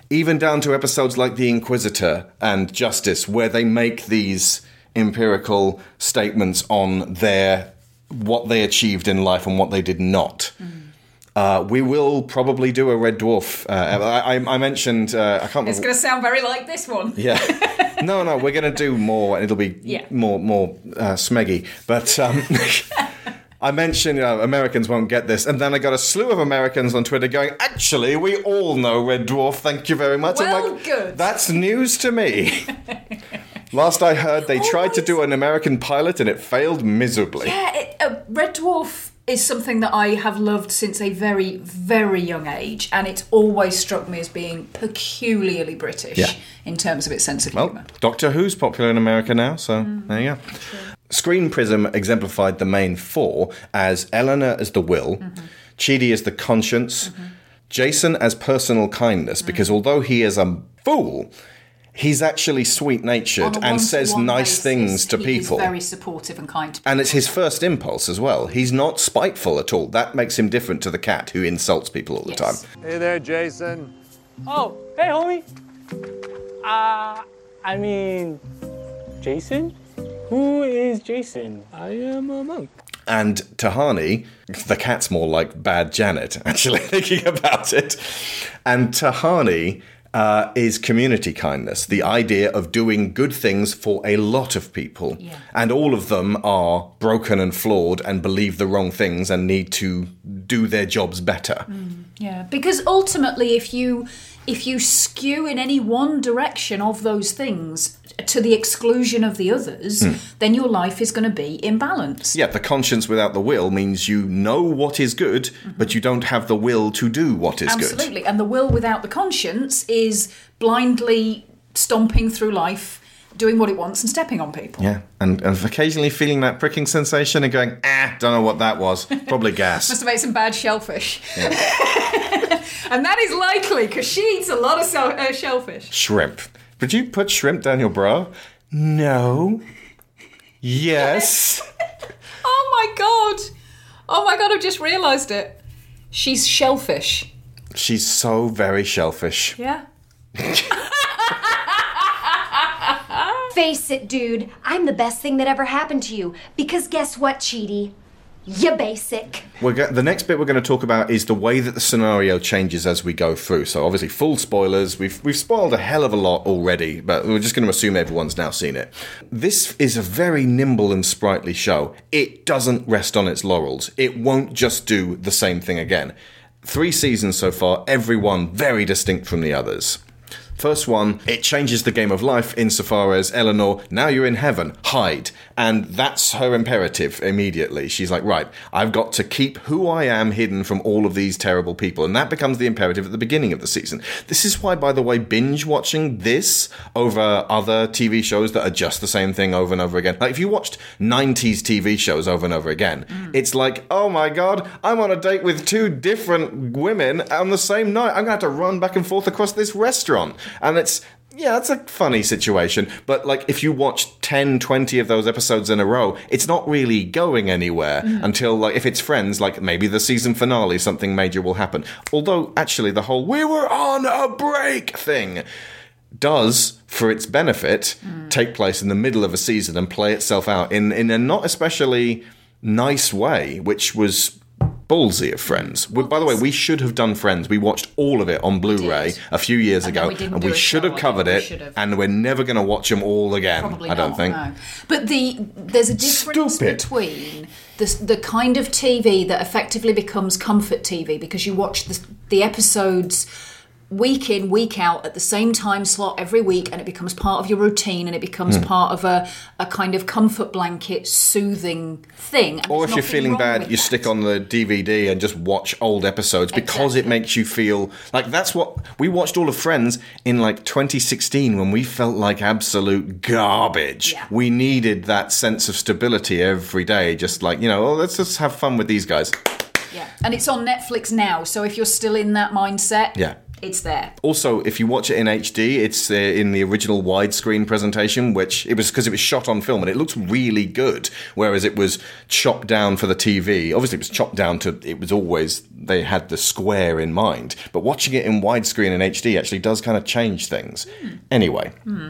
Even down to episodes like The Inquisitor and Justice, where they make these empirical statements on their what they achieved in life and what they did not. Uh, we will probably do a Red Dwarf. Uh, I, I- I mentioned uh, I can't
It's going to sound very like this one.
Yeah. no, no, we're going to do more, and it'll be
Yeah.
more, more uh, smeggy. But um, I mentioned know, Americans won't get this, and then I got a slew of Americans on Twitter going, "Actually, we all know Red Dwarf. Thank you very much."
Well,
like,
good.
That's news to me. Last I heard, they tried to do an American pilot, and it failed miserably.
Yeah, it, uh, Red Dwarf is something that I have loved since a very, very young age, and it's always struck me as being peculiarly British
Yeah.
in terms of its sense of
Well,
humour.
Doctor Who's popular in America now, so there you go. Screen Prism exemplified the main four as Eleanor as the will, Chidi as the conscience, Jason as personal kindness, because although he is a fool, he's actually sweet natured and says nice
basis,
things to
he
people.
Is very supportive and kind to
and it's his first impulse as well. He's not spiteful at all. That makes him different to the cat who insults people all the time.
Hey there, Jason.
Oh, hey, homie. Uh, I mean, Jason? Who is Jason? I am a monk.
And Tahani, the cat's more like bad Janet, actually, thinking about it. And Tahani uh, is community kindness, the idea of doing good things for a lot of people. And all of them are broken and flawed and believe the wrong things and need to do their jobs better.
Yeah, because ultimately, if you if you skew in any one direction of those things to the exclusion of the others,
Hmm.
then your life is going to be imbalanced.
Yeah, the conscience without the will means you know what is good, but you don't have the will to do what is good.
Absolutely, and the will without the conscience is blindly stomping through life, doing what it wants and stepping on people.
Yeah, and, and occasionally feeling that pricking sensation and going, ah, don't know what that was. Probably gas.
Must have ate some bad shellfish. Yeah. and that is likely because she eats a lot of uh, shellfish.
shrimp. Did you put shrimp down your bra? No. Yes.
Oh my god! Oh my god, I've just realised it. She's shellfish.
She's so very shellfish.
Yeah.
Face it, dude. I'm the best thing that ever happened to you. Because guess what, Chidi? You basic.
We're go- the next bit we're going to talk about is the way that the scenario changes as we go through. So obviously, full spoilers. We've we've spoiled a hell of a lot already, but we're just going to assume everyone's now seen it. This is a very nimble and sprightly show. It doesn't rest on its laurels. It won't just do the same thing again. Three seasons so far, every one very distinct from the others. First one, it changes the game of life insofar as Eleanor, now you're in heaven, hide. And that's her imperative immediately. She's like, right, I've got to keep who I am hidden from all of these terrible people. And that becomes the imperative at the beginning of the season. This is why, by the way, binge watching this over other TV shows that are just the same thing over and over again. Like if you watched 90s TV shows over and over again, mm. it's like, oh my God, I'm on a date with two different women on the same night. I'm going to have to run back and forth across this restaurant. And it's, yeah, it's a funny situation. But like if you watch 10, 20 of those episodes in a row, it's not really going anywhere
Mm.
until like if it's friends, like maybe the season finale, something major will happen. Although actually the whole we were on a break thing does, for its benefit, take place in the middle of a season and play itself out in, in a not especially nice way, which was ballsy of Friends. We- By the way, we should have done Friends. We watched all of it on Blu-ray a few years
And
ago,
we
and we should have covered it, and we're never going to watch them all again.
Probably
I don't
not,
think.
no. But the there's a difference
Stupid.
between the the kind of TV that effectively becomes comfort TV because you watch the the episodes week in week out at the same time slot every week and it becomes part of your routine and it becomes
Hmm.
part of a, a kind of comfort blanket soothing thing And
Or if you're feeling bad, you
that.
stick on the DVD and just watch old episodes because it makes you feel like that's what we watched all of Friends in like 2016 when we felt like absolute garbage. We needed that sense of stability every day, just like, you know, oh, let's just have fun with these guys.
yeah and it's on Netflix now so if you're still in that mindset
Yeah.
It's there
Also, if you watch it in HD, it's uh, in the original widescreen presentation, which it was because it was shot on film and it looks really good. Whereas it was chopped down for the TV. Obviously, it was chopped down to it was always they had the square in mind. But watching it in widescreen in HD actually does kind of change things. Anyway,
Hmm.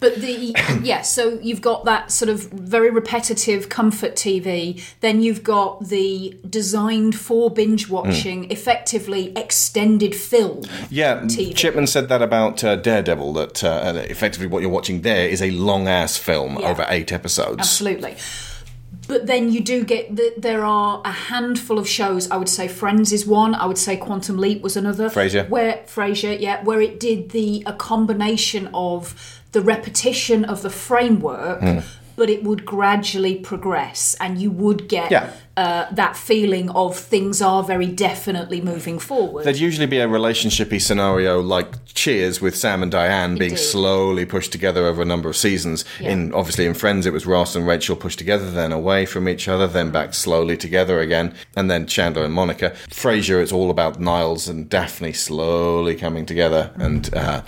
But the yeah, so you've got that sort of very repetitive comfort TV. Then you've got the designed for binge watching, effectively extended film.
yeah,
TV.
Chipman said that about uh, Daredevil. That uh, effectively what you're watching there is a long ass film
Yeah.
over eight episodes.
Absolutely. But then you do get that there are a handful of shows. I would say Friends is one. I would say Quantum Leap was another.
Frasier.
Where Frasier, yeah, where it did the a combination of the repetition of the framework,
Mm.
but it would gradually progress, and you would get
Yeah.
uh, that feeling of things are very definitely moving forward.
There'd usually be a relationshipy scenario like Cheers with Sam and Diane being
Indeed.
slowly pushed together over a number of seasons.
Yeah.
In obviously in Friends, it was Ross and Rachel pushed together, then away from each other, then back slowly together again, and then Chandler and Monica. Frasier, it's all about Niles and Daphne slowly coming together, and uh,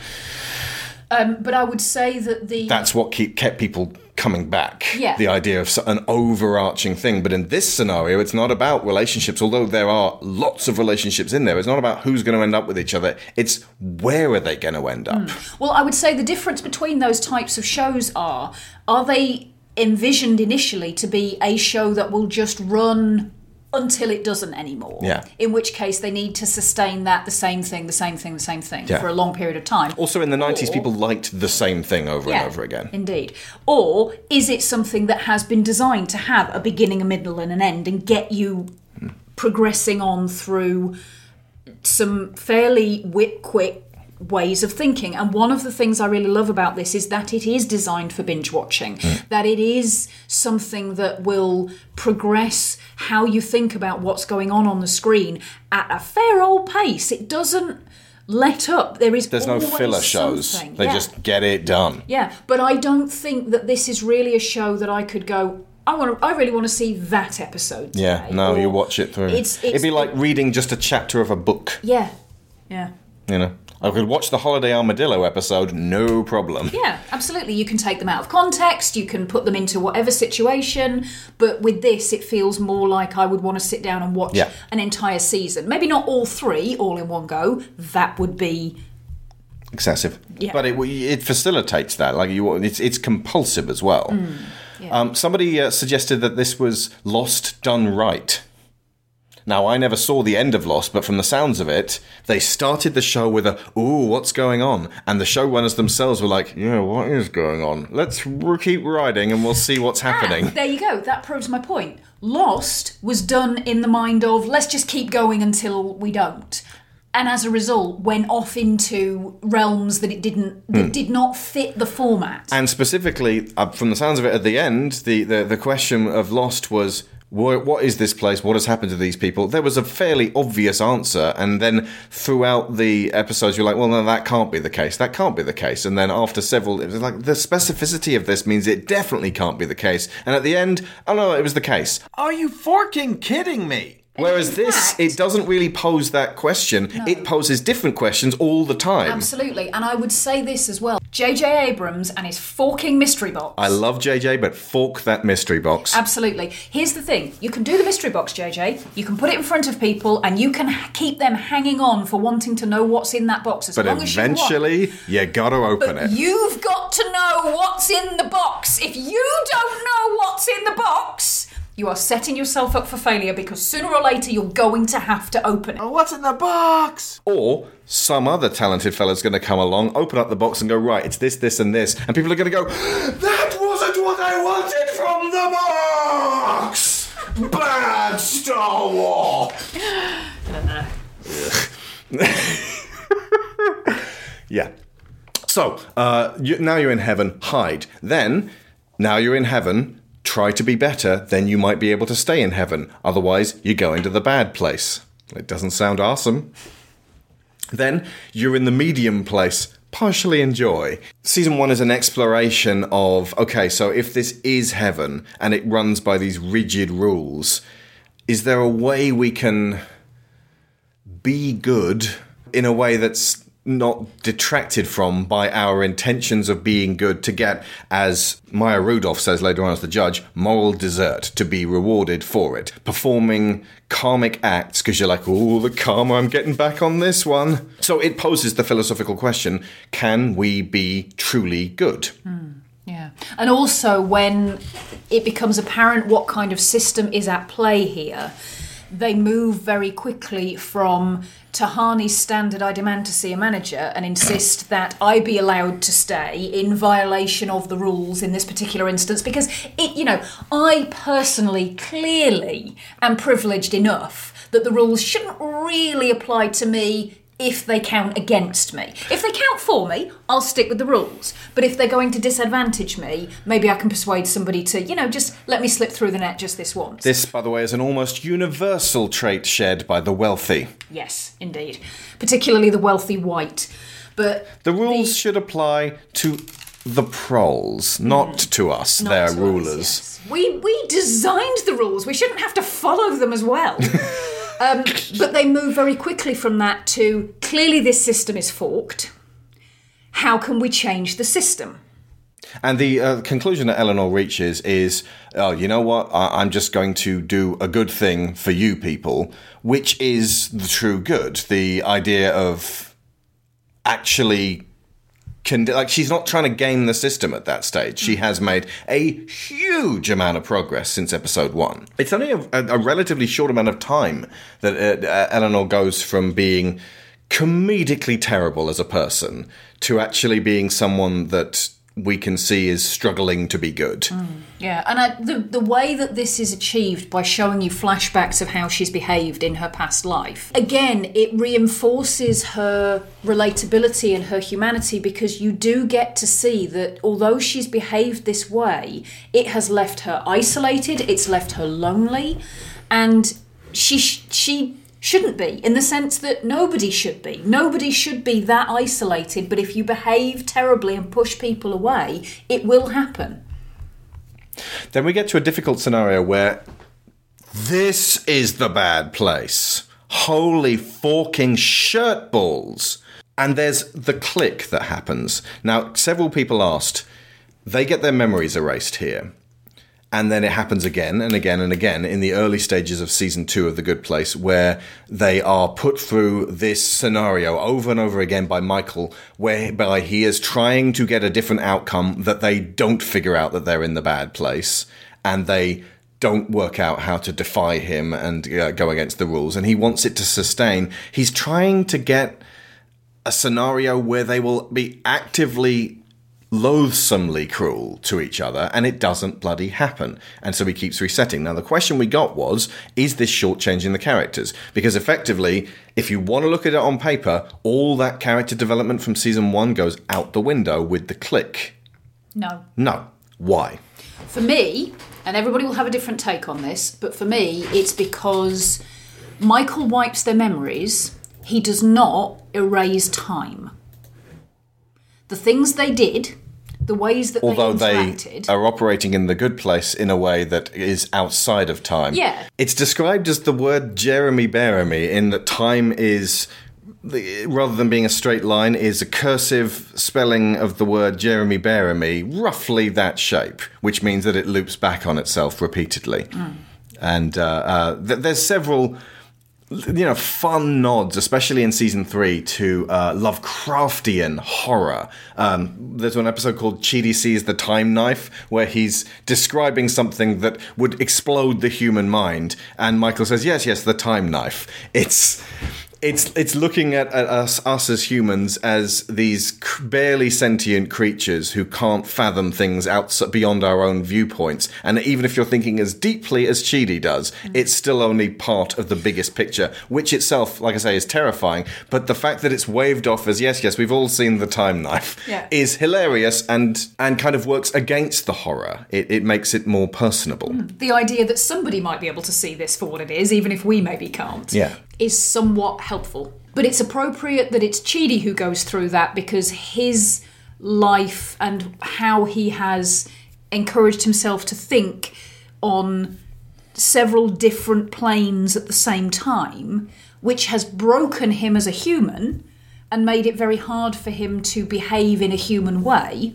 um, but I would say that the
that's what keep, kept people coming back.
Yeah.
The idea of an overarching thing. But in this scenario, it's not about relationships, although there are lots of relationships in there. It's not about who's going to end up with each other. It's where are they going to end up?
Well, I would say the difference between those types of shows are are they envisioned initially to be a show that will just run until it doesn't anymore?
Yeah.
In which case they need to sustain that the same thing, the same thing, the same thing
Yeah.
for a long period of time.
Also, in the 90s,
Or-
people liked the same thing over
Yeah,
and over again.
Indeed. Or is it something that has been designed to have a beginning, a middle, and an end and get you hmm. progressing on through some fairly whip quick ways of thinking? And one of the things I really love about this is that it is designed for binge watching, hmm. that it is something that will progress how you think about what's going on on the screen at a fair old pace. It doesn't let up. There is
There's no filler shows.
something.
They
Yeah.
just get it done.
Yeah, but I don't think that this is really a show that I could go. I want to. I really want to see that episode.
Yeah, no,
or-
you watch it through.
It's, it's
It'd be like reading just a chapter of a book.
yeah, yeah,
You know, I could watch the Holiday Armadillo episode, no problem.
yeah. Absolutely, you can take them out of context. You can put them into whatever situation. But with this, it feels more like I would want to sit down and watch
Yeah.
an entire season. Maybe not all three, all in one go. That would be
Excessive,
Yeah.
but it it facilitates that. Like you, it's it's compulsive as well.
Mm,
Um, somebody uh, suggested that this was Lost done right. Now, I never saw the end of Lost, but from the sounds of it, they started the show with a, ooh, what's going on? And the showrunners themselves were like, yeah, what is going on? Let's r- keep riding and we'll see what's happening.
There you go. That proves my point. Lost was done in the mind of let's just keep going until we don't. And as a result, went off into realms that it didn't that
Hmm.
did not fit the format.
And specifically, uh, from the sounds of it at the end, the, the, the question of Lost was, "Wha- what is this place? What has happened to these people? There was a fairly obvious answer. And then throughout the episodes, you're like, well, no, that can't be the case. That can't be the case. And then after several, it was like, the specificity of this means it definitely can't be the case. And at the end, oh no, it was the case.
Are you forking kidding me?
Whereas this, it doesn't really pose that question. It poses different questions all the time.
Absolutely. And I would say this as well. J.J. Abrams and his forking mystery box.
I love JJ, but fork that mystery box.
Absolutely. Here's the thing you can do the mystery box, JJ. You can put it in front of people and you can keep them hanging on for wanting to know what's in that box as
But
long as you want.
eventually, you gotta open
But
it.
you've got to know what's in the box. If you don't know what's in the box, you are setting yourself up for failure because sooner or later you're going to have to open it.
Oh, what's in the box?
Or some other talented fella's going to come along, open up the box, and go, right, it's this, this, and this. And people are going to go, that wasn't what I wanted from the box! Bad Star Wars! yeah. So, uh, you, now you're in heaven, hide. Then, now you're in heaven, try to be better, then you might be able to stay in heaven. Otherwise, you're going to the bad place. It doesn't sound awesome. Then you're in the medium place. Partially enjoy. Season one is an exploration of okay, so if this is heaven and it runs by these rigid rules, is there a way we can be good in a way that's not detracted from by our intentions of being good to get, as Maya Rudolph says later on as the judge, moral desert to be rewarded for it. Performing karmic acts because you're like, oh, the karma, I'm getting back on this one. So it poses the philosophical question can we be truly good?
Hmm, yeah. And also, when it becomes apparent what kind of system is at play here, they move very quickly from Tahani's standard, I demand to see a manager and insist that I be allowed to stay in violation of the rules in this particular instance because it, you know, I personally clearly am privileged enough that the rules shouldn't really apply to me if they count against me. If they count for me, I'll stick with the rules. But if they're going to disadvantage me, maybe I can persuade somebody to, you know, just let me slip through the net just this once.
This, by the way, is an almost universal trait shared by the wealthy.
Yes, indeed. Particularly the wealthy white. But
The rules should apply to the proles, not mm. to us,
Not
their
to us,
rulers.
we we designed the rules. We shouldn't have to follow them as well. um, but they move very quickly from that to clearly this system is forked. How can we change the system?
And the uh, conclusion that Eleanor reaches is, oh, you know what? I- I'm just going to do a good thing for you people, which is the true good. The idea of actually. Can, like she's not trying to game the system at that stage. She has made a huge amount of progress since episode one. It's only a, a, a relatively short amount of time that uh, uh, Eleanor goes from being comedically terrible as a person to actually being someone that we can see is struggling to be good.
Mm, yeah, and I, the the way that this is achieved by showing you flashbacks of how she's behaved in her past life. Again, it reinforces her relatability and her humanity because you do get to see that although she's behaved this way, it has left her isolated, it's left her lonely, and she she shouldn't be, in the sense that nobody should be. Nobody should be that isolated, but if you behave terribly and push people away, it will happen.
Then we get to a difficult scenario where this is the bad place. Holy forking shirt balls. And there's the click that happens. Now, several people asked, they get their memories erased here. And then it happens again and again and again in the early stages of season two of The Good Place, where they are put through this scenario over and over again by Michael, whereby he is trying to get a different outcome that they don't figure out that they're in the bad place. And they don't work out how to defy him and uh, go against the rules. And he wants it to sustain. He's trying to get a scenario where they will be actively loathsomely cruel to each other, and it doesn't bloody happen. And so he keeps resetting. Now, the question we got was is this shortchanging the characters? Because effectively, if you want to look at it on paper, all that character development from season one goes out the window with the click.
No.
No. Why?
For me, and everybody will have a different take on this, but for me, it's because Michael wipes their memories, he does not erase time. The things they did, the ways that
Although
they
they are operating in the good place in a way that is outside of time.
Yeah.
It's described as the word Jeremy Bearimy in that time is the, rather than being a straight line, is a cursive spelling of the word Jeremy Bearimy, roughly that shape, which means that it loops back on itself repeatedly. And uh, uh, th- there's several, you know, fun nods, especially in season three, to uh, Lovecraftian horror. Um, there's one episode called Chidi Sees the Time Knife, where he's describing something that would explode the human mind. And Michael says, Yes, yes, the time knife. It's it's it's looking at, at us us as humans as these c- barely sentient creatures who can't fathom things outside beyond our own viewpoints. And even if you're thinking as deeply as Chidi does, mm. it's still only part of the biggest picture, which itself, like I say, is terrifying. But the fact that it's waved off as yes, yes, we've all seen the time knife,
Yeah.
is hilarious and and kind of works against the horror. It, it makes it more personable. Mm.
the idea that somebody might be able to see this for what it is, even if we maybe can't,
Yeah.
Is somewhat helpful. But it's appropriate that it's Chidi who goes through that because his life and how he has encouraged himself to think on several different planes at the same time, which has broken him as a human and made it very hard for him to behave in a human way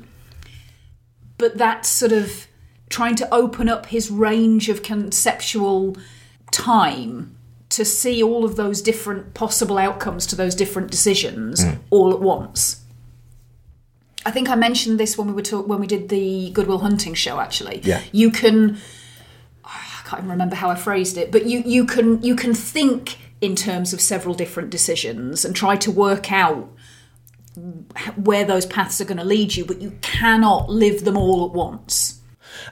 but that's sort of trying to open up his range of conceptual time to see all of those different possible outcomes to those different decisions
Mm.
all at once. I think I mentioned this when we were talk- when we did the Good Will Hunting show. Actually,
Yeah.
you can. I can't even remember how I phrased it, but you you can you can think in terms of several different decisions and try to work out where those paths are going to lead you, but you cannot live them all at once.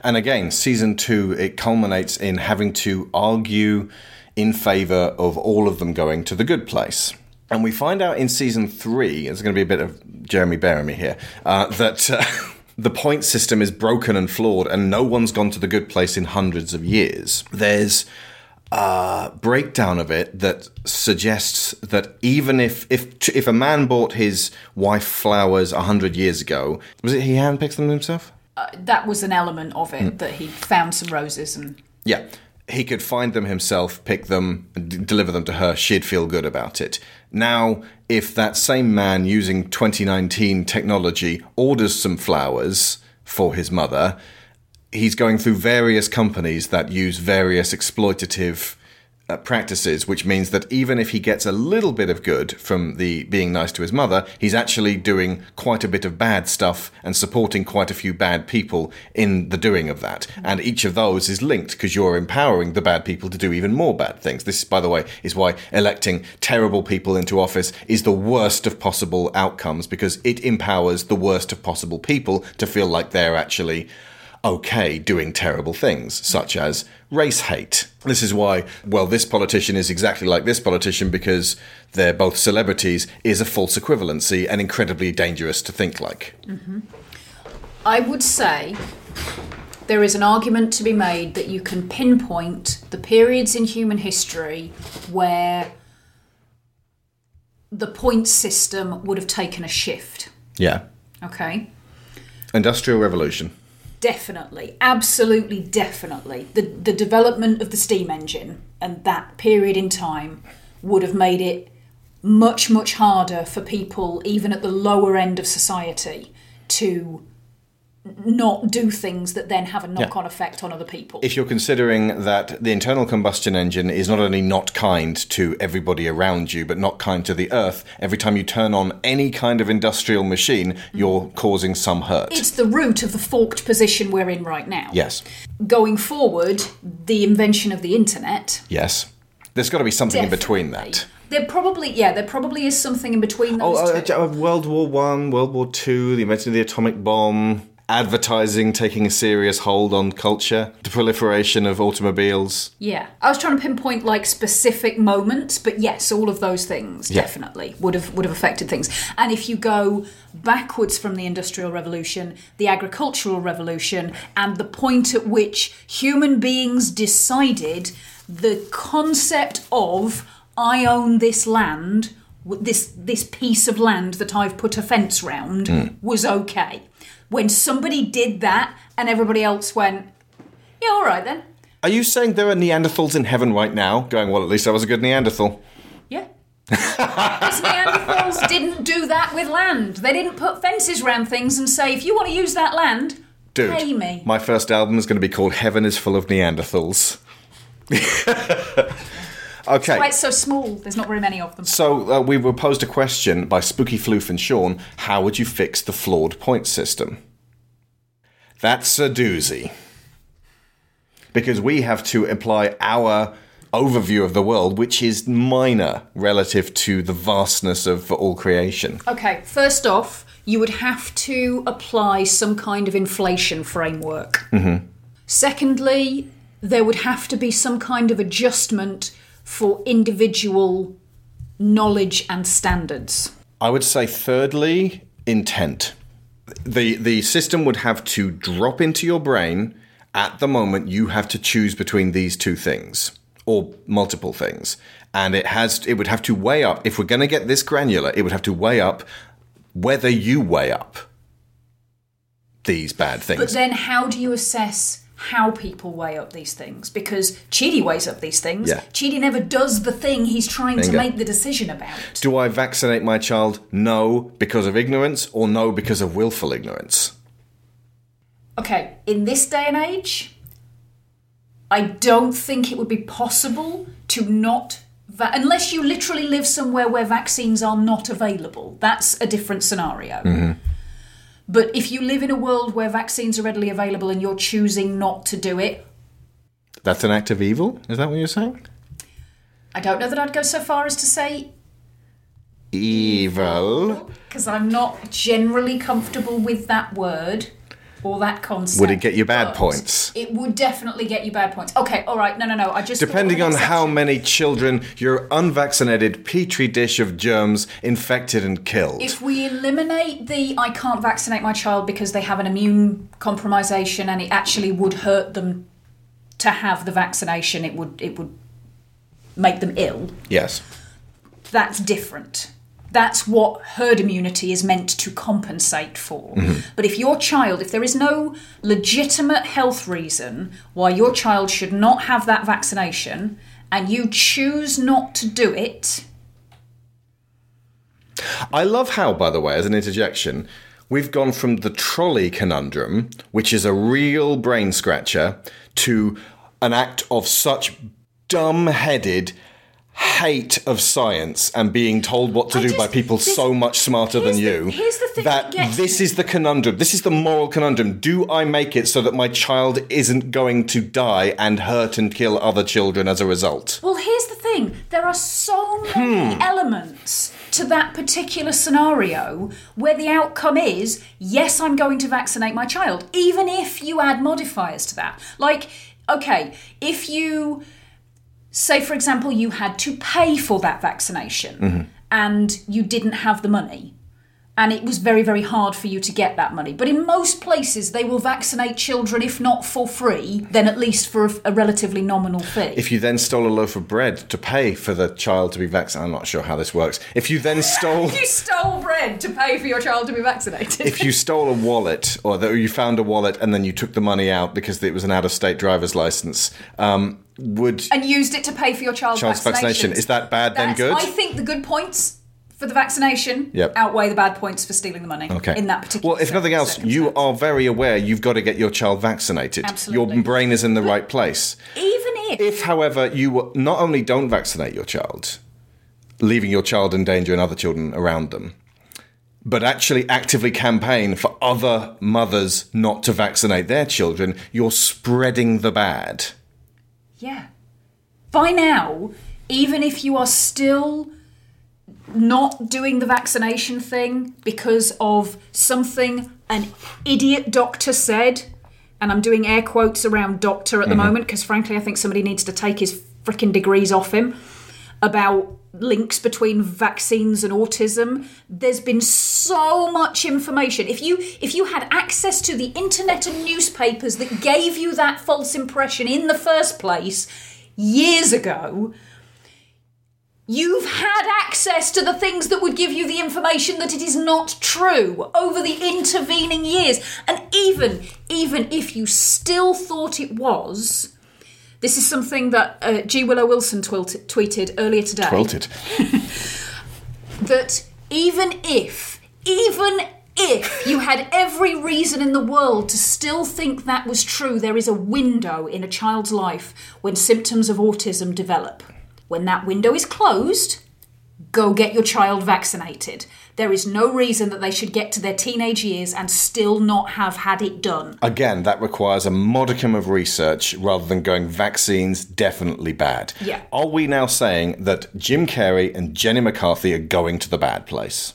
And again, season two, it culminates in having to argue in favor of all of them going to the good place. And we find out in season three, there's going to be a bit of Jeremy Bearimy here, uh, that uh, the point system is broken and flawed, and no one's gone to the good place in hundreds of years. There's a breakdown of it that suggests that even if if if a man bought his wife flowers a hundred years ago, was it he handpicked them himself?
Uh, that was an element of it that he found some roses and
Yeah. He could find them himself, pick them, d- deliver them to her. She'd feel good about it. Now, if that same man using 2019 technology orders some flowers for his mother, he's going through various companies that use various exploitative uh, practices, which means that even if he gets a little bit of good from the being nice to his mother, he's actually doing quite a bit of bad stuff and supporting quite a few bad people in the doing of that. And each of those is linked because you're empowering the bad people to do even more bad things. This, by the way, is why electing terrible people into office is the worst of possible outcomes because it empowers the worst of possible people to feel like they're actually okay doing terrible things, such as race hate. This is why, well, this politician is exactly like this politician because they're both celebrities, is a false equivalency and incredibly dangerous to think like. Mm-hmm.
I would say there is an argument to be made that you can pinpoint the periods in human history where the point system would have taken a shift.
Yeah.
Okay.
Industrial Revolution.
Definitely, absolutely, definitely. The the development of the steam engine and that period in time would have made it much much harder for people, even at the lower end of society, to not do things that then have a knock-on effect on other people.
If you're considering that the internal combustion engine is not only not kind to everybody around you, but not kind to the earth, every time you turn on any kind of industrial machine, you're causing some hurt.
it's the root of the forked position we're in right now.
Yes.
Going forward, the invention of the internet
Yes. There's got to be something in between that.
There probably, yeah, there probably is something in between those
Oh,
two.
uh, uh, World War One, World War Two, the invention of the atomic bomb, advertising taking a serious hold on culture, the proliferation of automobiles.
yeah, I was trying to pinpoint like specific moments, but yes, all of those things
Yeah.
definitely would have would have affected things. And if you go backwards from the Industrial Revolution, the Agricultural Revolution, and the point at which human beings decided the concept of I own this land. This this piece of land that I've put a fence round
Mm.
was okay. When somebody did that and everybody else went, yeah, all right then.
Are you saying there are Neanderthals in heaven right now going, well, at least I was a good Neanderthal?
Yeah. Because Neanderthals didn't do that with land. They didn't put fences around things and say, if you want to use that land,
Dude,
pay me.
my first album is going to be called Heaven is Full of Neanderthals. okay.
Why it's so small, there's not very many of them.
So uh, we were posed a question by Spooky Floof and Sean. How would you fix the flawed point system? That's a doozy. Because we have to apply our overview of the world, which is minor relative to the vastness of all creation.
Okay, first off, you would have to apply some kind of inflation framework.
Mm-hmm.
Secondly, there would have to be some kind of adjustment for individual knowledge and standards.
I would say, thirdly, intent. The the system would have to drop into your brain at the moment you have to choose between these two things or multiple things, and it has it would have to weigh up. If we're going to get this granular, it would have to weigh up whether you weigh up these bad things.
But then, how do you assess how people weigh up these things? Because Chidi weighs up these things.
Yeah.
Chidi never does the thing he's trying to make the decision about.
Do I vaccinate my child? No, because of ignorance, or no, because of willful ignorance?
Okay, in this day and age, I don't think it would be possible to not. Va- unless you literally live somewhere where vaccines are not available. That's a different scenario. Mm-hmm. But if you live in a world where vaccines are readily available and you're choosing not to do it,
That's an act of evil? Is that what you're saying?
I don't know that I'd go so far as to say
Evil.
because I'm not generally comfortable with that word or that concept.
Would it get you bad points?
It would definitely get you bad points. Okay, all right, no, no, no. I just
Depending on how many children your unvaccinated petri dish of germs infected and killed.
If we eliminate the I can't vaccinate my child because they have an immune compromisation and it actually would hurt them to have the vaccination, it would it would make them ill.
yes.
That's different. That's what herd immunity is meant to compensate for.
Mhm.
But if your child, if there is no legitimate health reason why your child should not have that vaccination and you choose not to do it,
I love how, by the way, as an interjection, we've gone from the trolley conundrum, which is a real brain scratcher, to an act of such dumb headed hate of science and being told what to do by people so much smarter than you.
here's the thing
that this is the conundrum. This is the moral conundrum. Do I make it so that my child isn't going to die and hurt and kill other children as a result?
Well, here's the thing there are so many
Hmm.
elements to that particular scenario where the outcome is yes, I'm going to vaccinate my child, even if you add modifiers to that. Like, okay, if you say, for example, you had to pay for that vaccination
Mm-hmm.
and you didn't have the money. And it was very, very hard for you to get that money. But in most places, they will vaccinate children, if not for free, then at least for a, a relatively nominal fee.
If you then stole a loaf of bread to pay for the child to be vaccinated, I'm not sure how this works. If you then stole.
you stole bread to pay for your child to be vaccinated.
if you stole a wallet or that you found a wallet and then you took the money out because it was an out-of-state driver's license, um, would
and used it to pay for your child's,
child's vaccination is that bad then good?
I think the good points for the vaccination
Yep.
outweigh the bad points for stealing the money.
Okay.
In that particular.
Well, if nothing else, you are very aware you've got to get your child vaccinated.
Absolutely.
Your brain is in the right place.
Even if.
If, however, you not only don't vaccinate your child, leaving your child in danger and other children around them, but actually actively campaign for other mothers not to vaccinate their children, you're spreading the bad.
Yeah. By now, even if you are still not doing the vaccination thing because of something an idiot doctor said, and I'm doing air quotes around doctor at the
Mhm.
moment because frankly, I think somebody needs to take his freaking degrees off him about links between vaccines and autism. There's been so much information. If you if you had access to the internet and newspapers that gave you that false impression in the first place years ago You've had access to the things that would give you the information that it is not true over the intervening years. And even, even if you still thought it was, this is something that uh, G. Willow Wilson tweeted earlier today.
Twilted.
That even if, even if you had every reason in the world to still think that was true, there is a window in a child's life when symptoms of autism develop. When that window is closed, go get your child vaccinated. There is no reason that they should get to their teenage years and still not have had it done.
Again, that requires a modicum of research rather than going vaccines definitely bad.
Yeah.
Are we now saying that Jim Carrey and Jenny McCarthy are going to the bad place?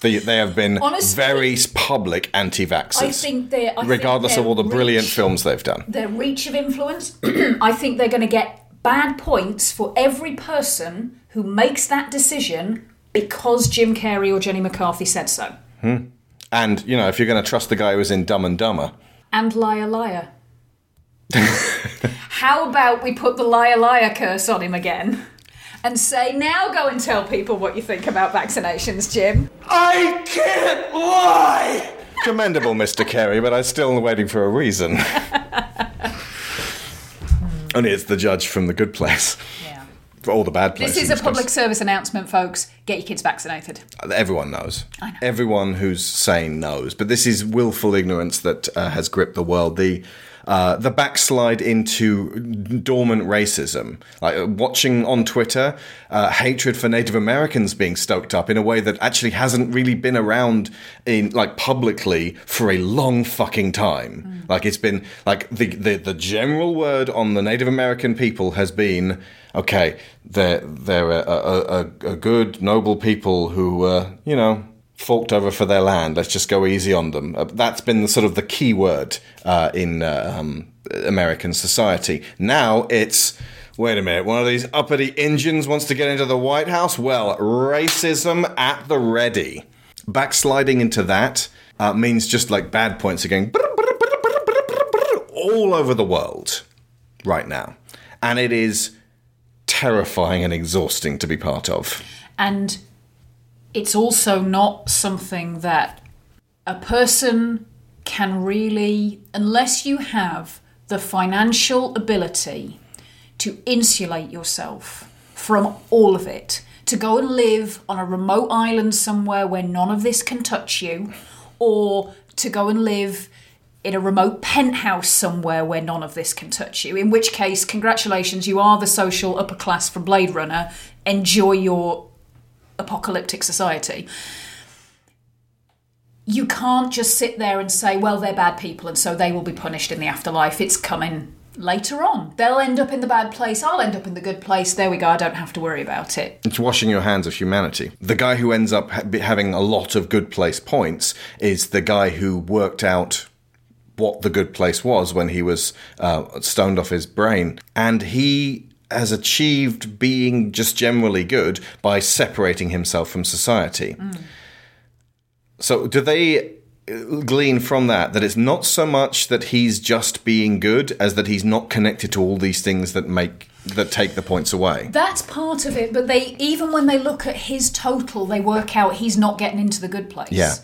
They, they have been
Honestly-
very public anti vaxxers.
I think they're. I think
regardless of all the brilliant films they've done.
Their reach of influence, I think they're going to get bad points for every person who makes that decision because Jim Carrey or Jenny McCarthy said so.
Hmm. And, you know, if you're going to trust the guy who was in Dumb and Dumber,
And liar, liar. How about we put the liar, liar curse on him again? And say, now go and tell people what you think about vaccinations, Jim.
I can't lie!
commendable, Mr. Carrey, but I'm still waiting for a reason. Only it's the judge from the good place.
Yeah.
For all the bad places.
This is a public service announcement, folks. Get your kids vaccinated.
Everyone knows.
I know.
Everyone who's sane knows. But this is willful ignorance that uh, has gripped the world. The uh, the backslide into dormant racism, like uh, watching on Twitter, uh, hatred for Native Americans being stoked up in a way that actually hasn't really been around in like publicly for a long fucking time. Like it's been like the, the the general word on the Native American people has been okay. They're they're a, a, a, a good noble people who uh, you know forked over for their land. Let's just go easy on them. Uh, that's been the, sort of the key word uh, in uh, um, American society. Now it's. Wait a minute, one of these uppity Indians wants to get into the White House? Well, racism at the ready. Backsliding into that uh, means just like bad points are going all over the world right now. And it is terrifying and exhausting to be part of.
And it's also not something that a person can really, unless you have the financial ability to insulate yourself from all of it, to go and live on a remote island somewhere where none of this can touch you, or to go and live in a remote penthouse somewhere where none of this can touch you. In which case, congratulations, you are the social upper class from Blade Runner. Enjoy your apocalyptic society. You can't just sit there and say, well, they're bad people and so they will be punished in the afterlife. It's coming later on. They'll end up in the bad place, I'll end up in the good place. There we go, I don't have to worry about it.
It's washing your hands of humanity. The guy who ends up ha- having a lot of good place points is the guy who worked out what the good place was when he was uh, stoned off his brain. And he has achieved being just generally good by separating himself from society. So, do they uh, glean from that that it's not so much that he's just being good as that he's not connected to all these things that make that take the points away?
That's part of it, but they even when they look at his total, they work out he's not getting into the good place.
Yeah.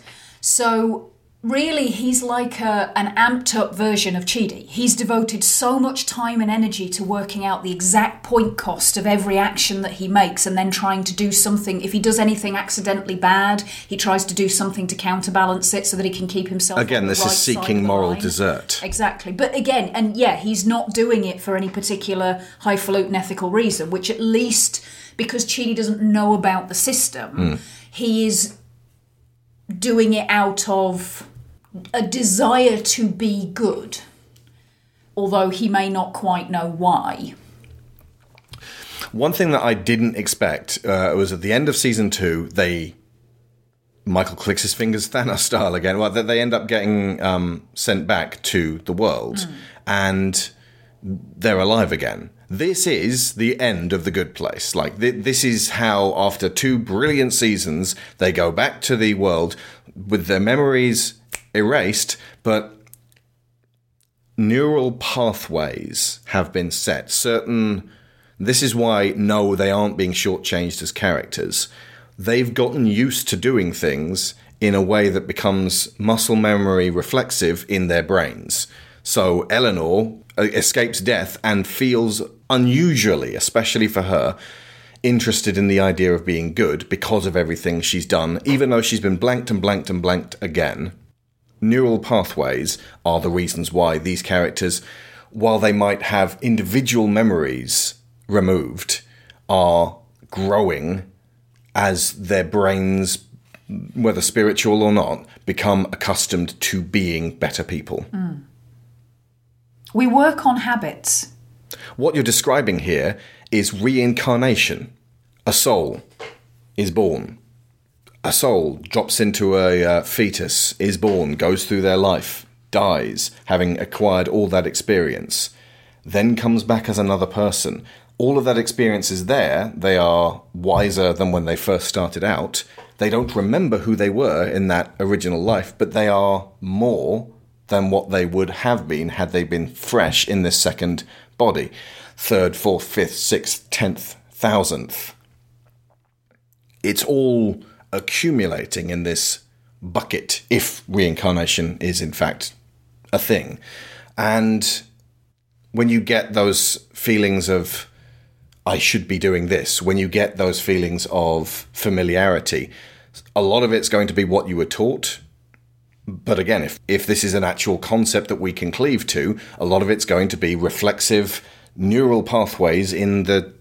So really, he's like a, an amped up version of Chidi. He's devoted so much time and energy to working out the exact point cost of every action that he makes, and then trying to do something. If he does anything accidentally bad, he tries to do something to counterbalance it so that he can keep himself. on
Again,
the
this
right
is seeking moral
line.
desert.
Exactly. But again, and yeah, he's not doing it for any particular highfalutin ethical reason, which at least because Chidi doesn't know about the system,
Hmm.
he is doing it out of a desire to be good, although he may not quite know why.
One thing that I didn't expect uh, was at the end of season two, they Michael clicks his fingers Thanos style again. Well, they- they end up getting um, sent back to the world, and they're alive again. This is the end of the good place. Like th- this is how, after two brilliant seasons, they go back to the world with their memories erased, but neural pathways have been set. Certain. This is why no, they aren't being shortchanged as characters. They've gotten used to doing things in a way that becomes muscle memory reflexive in their brains. So Eleanor uh, escapes death and feels unusually, especially for her, interested in the idea of being good because of everything she's done, even though she's been blanked and blanked and blanked again neural pathways are the reasons why these characters, while they might have individual memories removed, are growing as their brains, whether spiritual or not, become accustomed to being better people.
We work on habits.
What you're describing here is reincarnation. A soul is born. A soul drops into a uh, fetus, is born, goes through their life, dies, having acquired all that experience, then comes back as another person. All of that experience is there. They are wiser than when they first started out. They don't remember who they were in that original life, but they are more than what they would have been had they been fresh in this second body. Third, fourth, fifth, sixth, tenth, thousandth. It's all accumulating in this bucket if reincarnation is in fact a thing. And when you get those feelings of, I should be doing this, when you get those feelings of familiarity, a lot of it's going to be what you were taught. But again, if, if this is an actual concept that we can cleave to, a lot of it's going to be reflexive neural pathways in the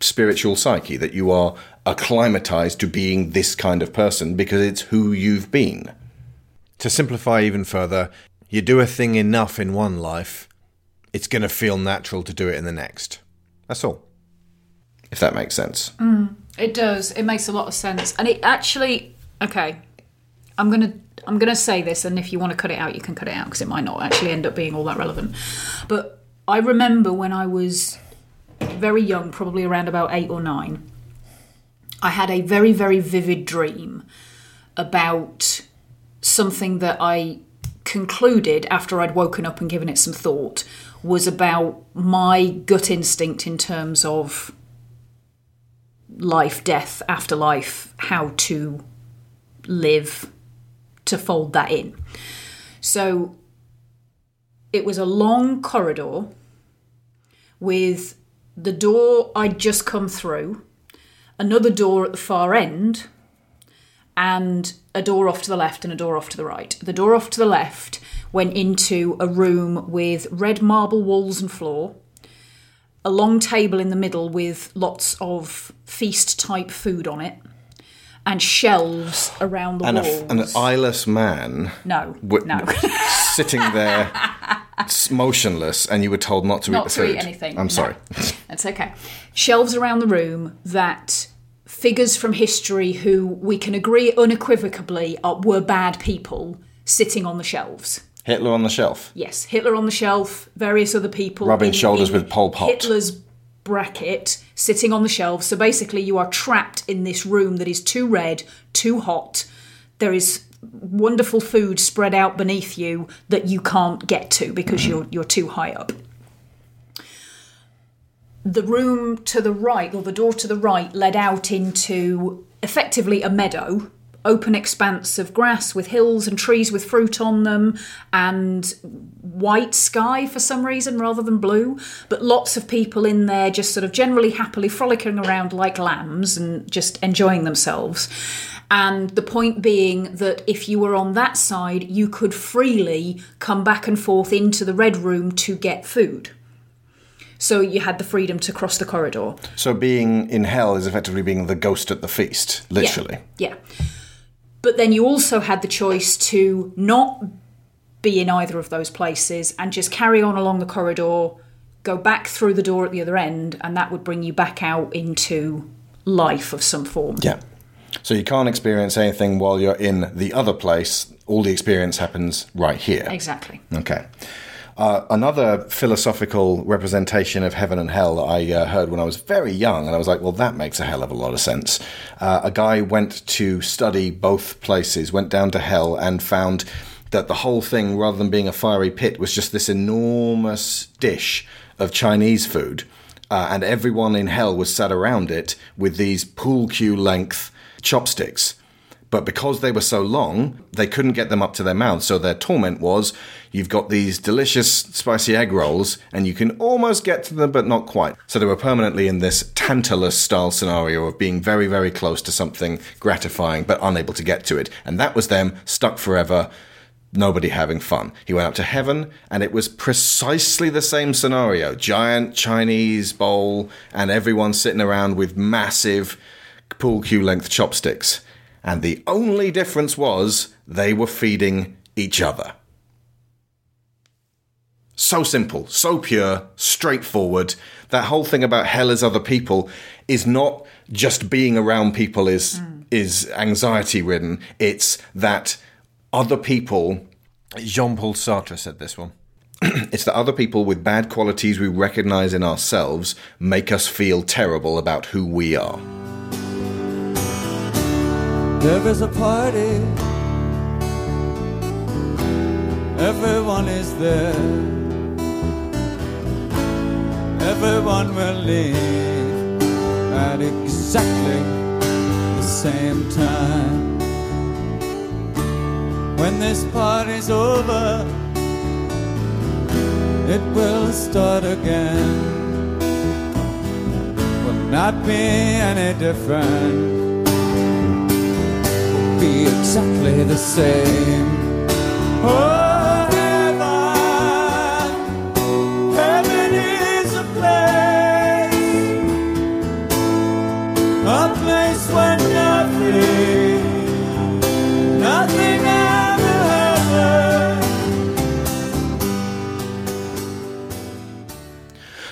spiritual psyche that you are acclimatized to being this kind of person because it's who you've been.
To simplify even further, you do a thing enough in one life, it's going to feel natural to do it in the next. That's all.
If that makes sense.
Mm, it does. It makes a lot of sense, and it actually. Okay, I'm gonna I'm gonna say this, and if you want to cut it out, you can cut it out because it might not actually end up being all that relevant. But I remember when I was very young, probably around about eight or nine, I had a very very vivid dream about something that I concluded after I'd woken up and given it some thought was about my gut instinct in terms of life, death, afterlife, how to live to fold that in. So it was a long corridor with the door I'd just come through, another door at the far end, and a door off to the left and a door off to the right. The door off to the left went into a room with red marble walls and floor, a long table in the middle with lots of feast type food on it, and shelves around the
And a,
walls.
an eyeless man
No,
w-
no.
sitting there motionless, and you were told not to eat the
to
food.
eat anything.
I'm
no.
sorry.
That's okay. Shelves around the room that figures from history who we can agree unequivocally are, were bad people sitting on the shelves.
Hitler on the shelf.
Yes, Hitler on the shelf, various other people.
Rubbing shoulders with Pol Pot.
Hitler's bracket sitting on the shelves. So basically, you are trapped in this room that is too red, too hot. There is wonderful food spread out beneath you that you can't get to because mm-hmm. you're you're too high up. The room to the right, or the door to the right, led out into effectively a meadow, open expanse of grass with hills and trees with fruit on them, and white sky for some reason rather than blue. But lots of people in there just sort of generally happily frolicking around like lambs and just enjoying themselves. And the point being that if you were on that side, you could freely come back and forth into the red room to get food. So you had the freedom to cross the corridor.
So being in hell is effectively being the ghost at the feast, literally.
Yeah. But then you also had the choice to not be in either of those places and just carry on along the corridor, go back through the door at the other end, and that would bring you back out into life of some form.
Yeah. So you can't experience anything while you're in the other place. All the experience happens right here.
Exactly.
Okay. Uh, another philosophical representation of heaven and hell that I uh, heard when I was very young, and I was like, well, that makes a hell of a lot of sense. Uh, a guy went to study both places, went down to hell, and found that the whole thing, rather than being a fiery pit, was just this enormous dish of Chinese food. Uh, and everyone in hell was sat around it with these pool cue length chopsticks. But because they were so long, they couldn't get them up to their mouths. So their torment was you've got these delicious spicy egg rolls, and you can almost get to them, but not quite. So they were permanently in this Tantalus style scenario of being very, very close to something gratifying, but unable to get to it. And that was them stuck forever, nobody having fun. He went up to heaven, and it was precisely the same scenario giant Chinese bowl, and everyone sitting around with massive pool cue length chopsticks. And the only difference was they were feeding each other. So simple, so pure, straightforward. That whole thing about hell as other people is not just being around people is hmm. is anxiety ridden. It's that other people
Jean Paul Sartre said this one.
it's that other people with bad qualities we recognize in ourselves make us feel terrible about who we are.
There is a party. Everyone is there. Everyone will leave at exactly the same time. When this party's over, it will start again. Will not be any different be exactly the same. Oh, heaven, heaven is a place, a place where nothing, nothing ever happens.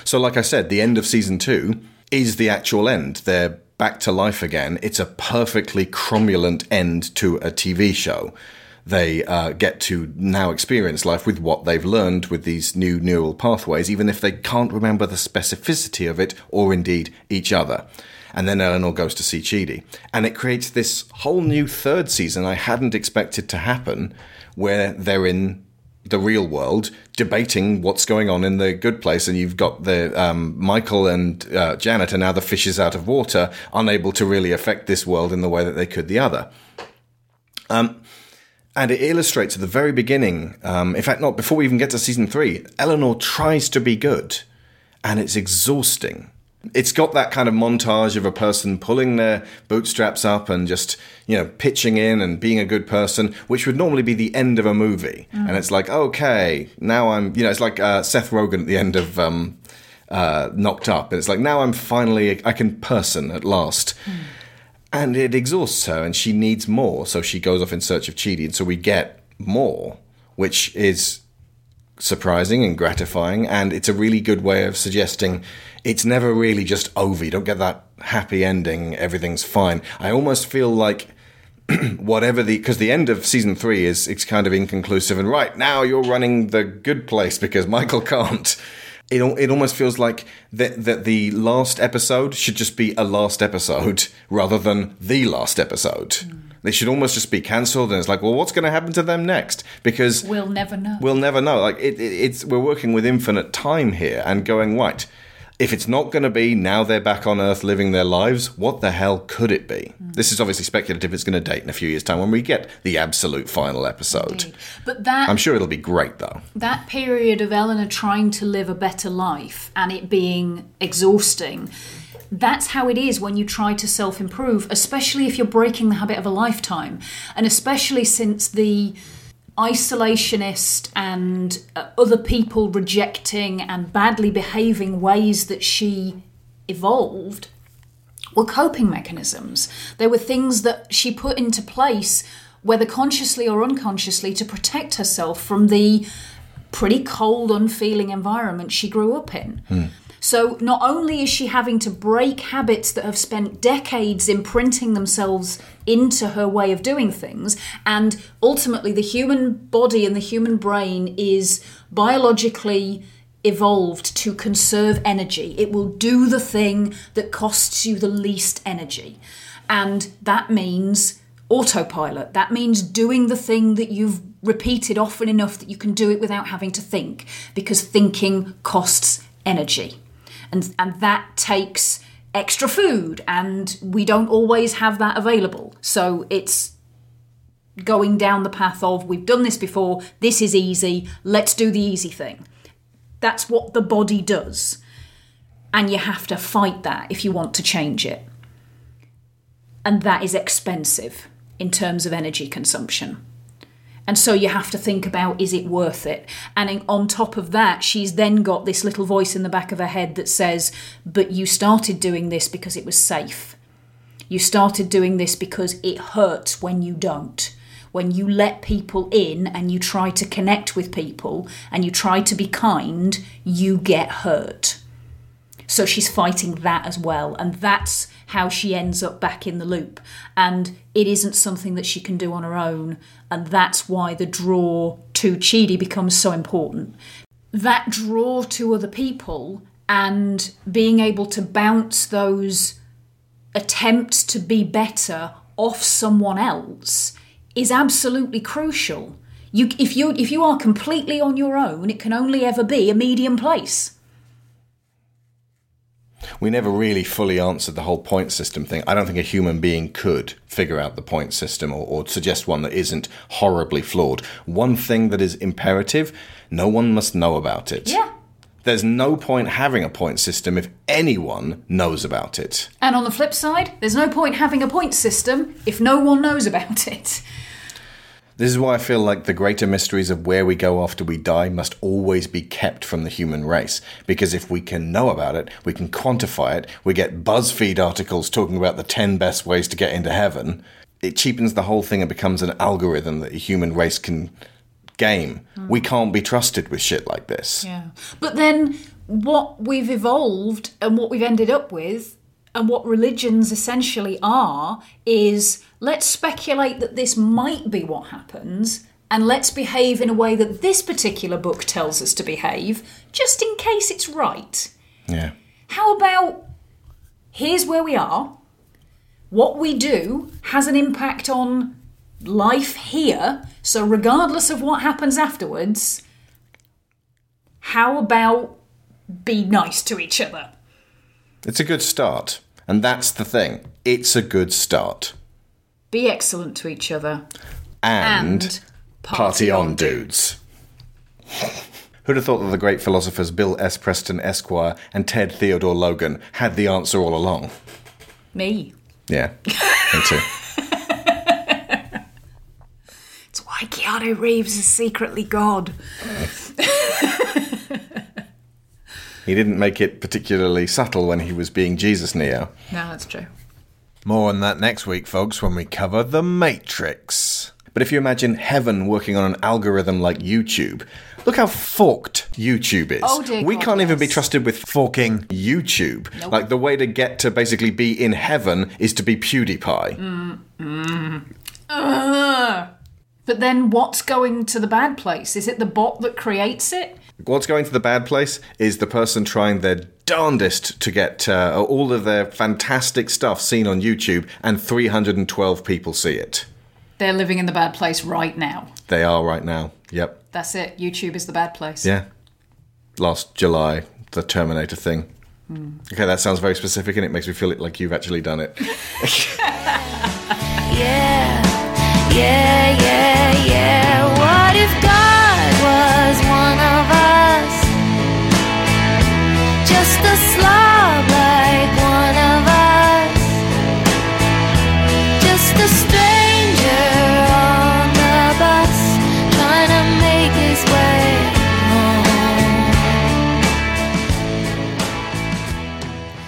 So, like I said, the end of season two is the actual end. They're back to life again. It's a perfectly cromulent end to a TV show. They uh, get to now experience life with what they've learned with these new neural pathways, even if they can't remember the specificity of it or indeed each other. And then Eleanor goes to see Chidi. And it creates this whole new third season I hadn't expected to happen, where they're in the real world debating what's going on in the good place and you've got the um, michael and uh, janet are now the fishes out of water unable to really affect this world in the way that they could the other. Um, and it illustrates at the very beginning um, in fact not before we even get to season three eleanor tries to be good and it's exhausting it's got that kind of montage of a person pulling their bootstraps up and just you know pitching in and being a good person which would normally be the end of a movie.
Mm.
and it's like okay now i'm you know it's like uh, seth rogen at the end of um, uh, knocked up. And it's like now i'm finally i can person at last. And it exhausts her and she needs more. So she goes off in search of chidi. And so we get more which is surprising and gratifying. And it's a really good way of suggesting it's never really just over you don't get that happy ending everything's fine i almost feel like whatever the because the end of season three is it's kind of inconclusive and right now you're running the good place because michael can't it, it almost feels like that, that the last episode should just be a last episode rather than the last episode. Hmm. They should almost just be cancelled, and it's like, well, what's going to happen to them next? Because
We'll never know.
We'll never know. Like it, it, it's we're working with infinite time here and going right. If it's not going to be now they're back on Earth living their lives, what the hell could it be? Mm. This is obviously speculative. It's going to date in a few years' time when we get the absolute final episode.
But that
I'm sure it'll be great though.
that period of Eleanor trying to live a better life and it being exhausting, that's how it is when you try to self improve, especially if you're breaking the habit of a lifetime. And especially since the isolationist and uh, other people rejecting and badly behaving ways that she evolved were coping mechanisms. They were things that she put into place, whether consciously or unconsciously, to protect herself from the pretty cold, unfeeling environment she grew up in. So not only is she having to break habits that have spent decades imprinting themselves into her way of doing things, and ultimately the human body and the human brain is biologically evolved to conserve energy. It will do the thing that costs you the least energy. And that means autopilot. That means doing the thing that you've repeated often enough that you can do it without having to think, because thinking costs energy. And, and that takes extra food, and we don't always have that available. So it's going down the path of we've done this before, this is easy, let's do the easy thing. That's what the body does. And you have to fight that if you want to change it. And that is expensive in terms of energy consumption. And so you have to think about is it worth it? And on top of that, she's then got this little voice in the back of her head that says, But you started doing this because it was safe. You started doing this because it hurts when you don't. When you let people in and you try to connect with people and you try to be kind, you get hurt. So she's fighting that as well. And that's how she ends up back in the loop. And it isn't something that she can do on her own. And that's why the draw to Chidi becomes so important. That draw to other people and being able to bounce those attempts to be better off someone else is absolutely crucial. You, if you if you are completely on your own, it can only ever be a medium place.
We never really fully answered the whole point system thing. I don't think a human being could figure out the point system or, or suggest one that isn't horribly flawed. One thing that is imperative no one must know about it.
Yeah.
There's no point having a point system if anyone knows about it.
And on the flip side, there's no point having a point system if no one knows about it.
This is why I feel like the greater mysteries of where we go after we die must always be kept from the human race. Because if we can know about it, we can quantify it, we get BuzzFeed articles talking about the 10 best ways to get into heaven, it cheapens the whole thing and becomes an algorithm that the human race can game. Hmm. We can't be trusted with shit like this.
Yeah. But then what we've evolved and what we've ended up with and what religions essentially are is let's speculate that this might be what happens and let's behave in a way that this particular book tells us to behave just in case it's right.
Yeah.
How about here's where we are. What we do has an impact on life here. So, regardless of what happens afterwards, how about be nice to each other?
It's a good start. And that's the thing. It's a good start.
Be excellent to each other.
And,
And
party, on, dudes. Who'd have thought that the great philosophers Bill S. Preston Esquire and Ted Theodore Logan had the answer all along?
Me.
Yeah, me too.
It's why Keanu Reeves is secretly God.
He didn't make it particularly subtle when he was being Jesus Neo.
No, that's true.
More on that next week, folks, when we cover The Matrix. But if you imagine heaven working on an algorithm like YouTube, look how forked YouTube is.
Oh, dear
we
God,
can't even be trusted with forking YouTube.
Nope.
Like the way to get to basically be in heaven is to be PewDiePie.
Mm, mm. But then what's going to the bad place? Is it the bot that creates it?
What's going to the bad place is the person trying their darndest to get uh, all of their fantastic stuff seen on YouTube, and 312 people see it.
They're living in the bad place right now.
They are right now. Yep.
That's it. YouTube is the bad place.
Yeah. Last July, the Terminator thing.
Hmm.
Okay, that sounds very specific, and it makes me feel like you've actually done it.
Yeah, yeah,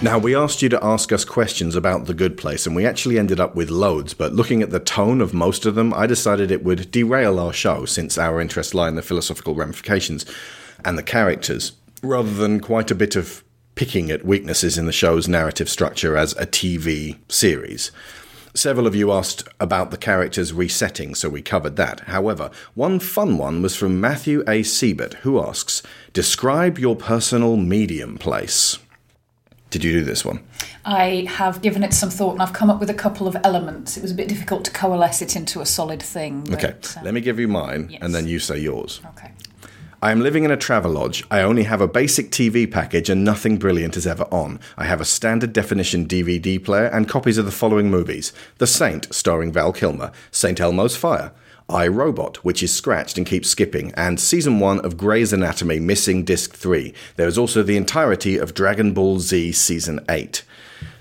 Now, we asked you to ask us questions about The Good Place, and we actually ended up with loads, but looking at the tone of most of them, I decided it would derail our show since our interests lie in the philosophical ramifications and the characters, rather than quite a bit of picking at weaknesses in the show's narrative structure as a TV series. Several of you asked about the characters resetting, so we covered that. However, one fun one was from Matthew A. Siebert, who asks Describe your personal medium place. Did you do this one?
I have given it some thought and I've come up with a couple of elements. It was a bit difficult to coalesce it into a solid thing. but,
Okay,
uh,
let me give you mine and then you say yours.
Okay.
I am living in a travelodge. I only have a basic TV package and nothing brilliant is ever on. I have a standard definition DVD player and copies of the following movies The Saint, starring Val Kilmer, St. Elmo's Fire, I Robot, which is scratched and keeps skipping, and season 1 of Grey's Anatomy missing disc 3. There is also the entirety of Dragon Ball Z season 8.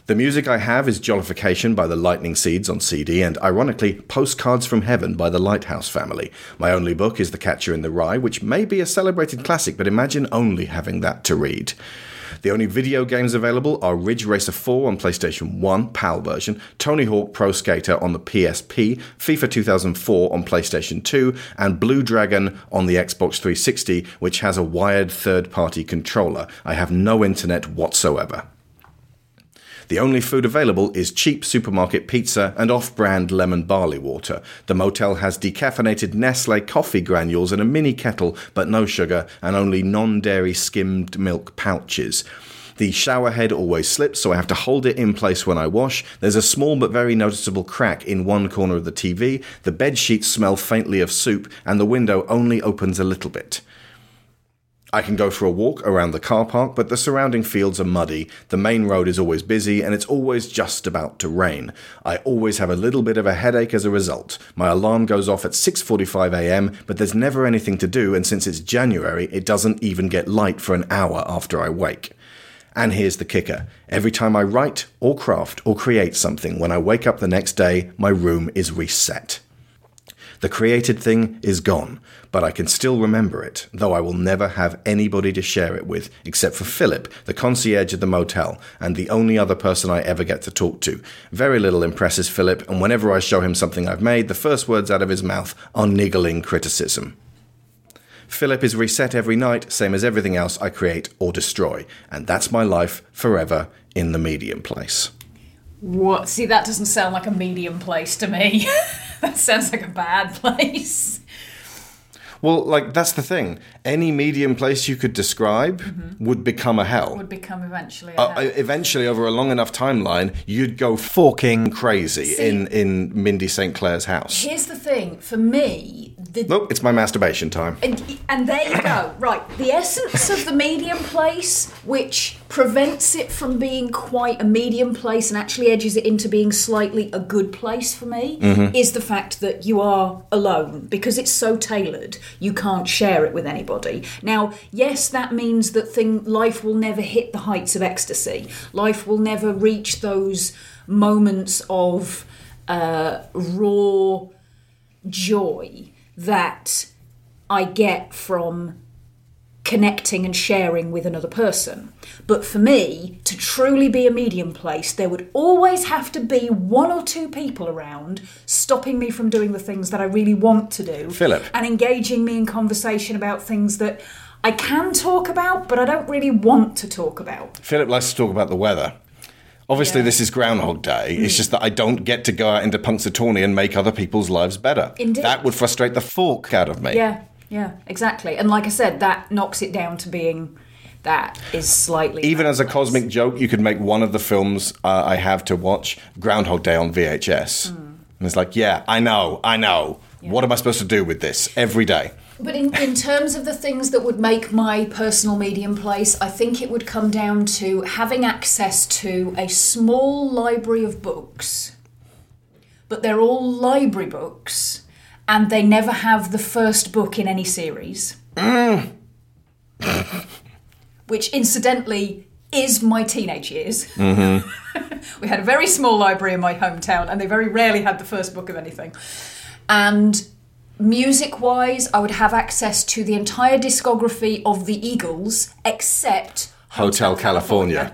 The music I have is Jollification by the Lightning Seeds on CD and, ironically, Postcards from Heaven by the Lighthouse Family. My only book is The Catcher in the Rye, which may be a celebrated classic, but imagine only having that to read. The only video games available are Ridge Racer 4 on PlayStation 1, PAL version, Tony Hawk Pro Skater on the PSP, FIFA 2004 on PlayStation 2, and Blue Dragon on the Xbox 360, which has a wired third party controller. I have no internet whatsoever. The only food available is cheap supermarket pizza and off brand lemon barley water. The motel has decaffeinated Nestle coffee granules in a mini kettle, but no sugar, and only non dairy skimmed milk pouches. The shower head always slips, so I have to hold it in place when I wash. There's a small but very noticeable crack in one corner of the TV. The bed sheets smell faintly of soup, and the window only opens a little bit. I can go for a walk around the car park, but the surrounding fields are muddy, the main road is always busy, and it's always just about to rain. I always have a little bit of a headache as a result. My alarm goes off at 6:45 a.m., but there's never anything to do, and since it's January, it doesn't even get light for an hour after I wake. And here's the kicker. Every time I write or craft or create something, when I wake up the next day, my room is reset. The created thing is gone, but I can still remember it, though I will never have anybody to share it with except for Philip, the concierge at the motel, and the only other person I ever get to talk to. Very little impresses Philip, and whenever I show him something I've made, the first words out of his mouth are niggling criticism. Philip is reset every night, same as everything else I create or destroy, and that's my life forever in the medium place.
What? See, that doesn't sound like a medium place to me. that sounds like a bad place.
Well, like that's the thing. Any medium place you could describe would become a hell.
Would become eventually. A
Uh, eventually, over a long enough timeline, you'd go forking crazy
See-
in in Mindy St. Claire's house.
Here's the thing. For me, the
Nope, it's my masturbation time.
And, and there you go. Right. The essence of the medium place, which prevents it from being quite a medium place and actually edges it into being slightly a good place for me,
Mhm.
is the fact that you are alone. Because it's so tailored, you can't share it with anybody. Now, yes, that means that thing life will never hit the heights of ecstasy. Life will never reach those moments of uh, raw joy that I get from connecting and sharing with another person. But for me, to truly be a medium place, there would always have to be one or two people around stopping me from doing the things that I really want to do.
Philip.
And engaging me in conversation about things that I can talk about, but I don't really want to talk about.
Philip likes to talk about the weather. Obviously, this is Groundhog Day. It's hmm. just that I don't get to go out into Punxsutawney and make other people's lives better.
Indeed.
That would frustrate the fork out of me.
Yeah. Yeah, exactly. And like I said, that knocks it down to being that is slightly
Even as a cosmic joke, you could make one of the films uh, I have to watch Groundhog Day on VHS. And it's like, yeah, I know, I know. What am I supposed to do with this every day?
But in, in terms of the things that would make my personal medium place, I think it would come down to having access to a small library of books, but they're all library books, and they never have the first book in any series. Which, incidentally, is my teenage years.
Mm-hmm.
We had a very small library in my hometown, and they very rarely had the first book of anything. And music wise, I would have access to the entire discography of the Eagles, except.
Hotel California.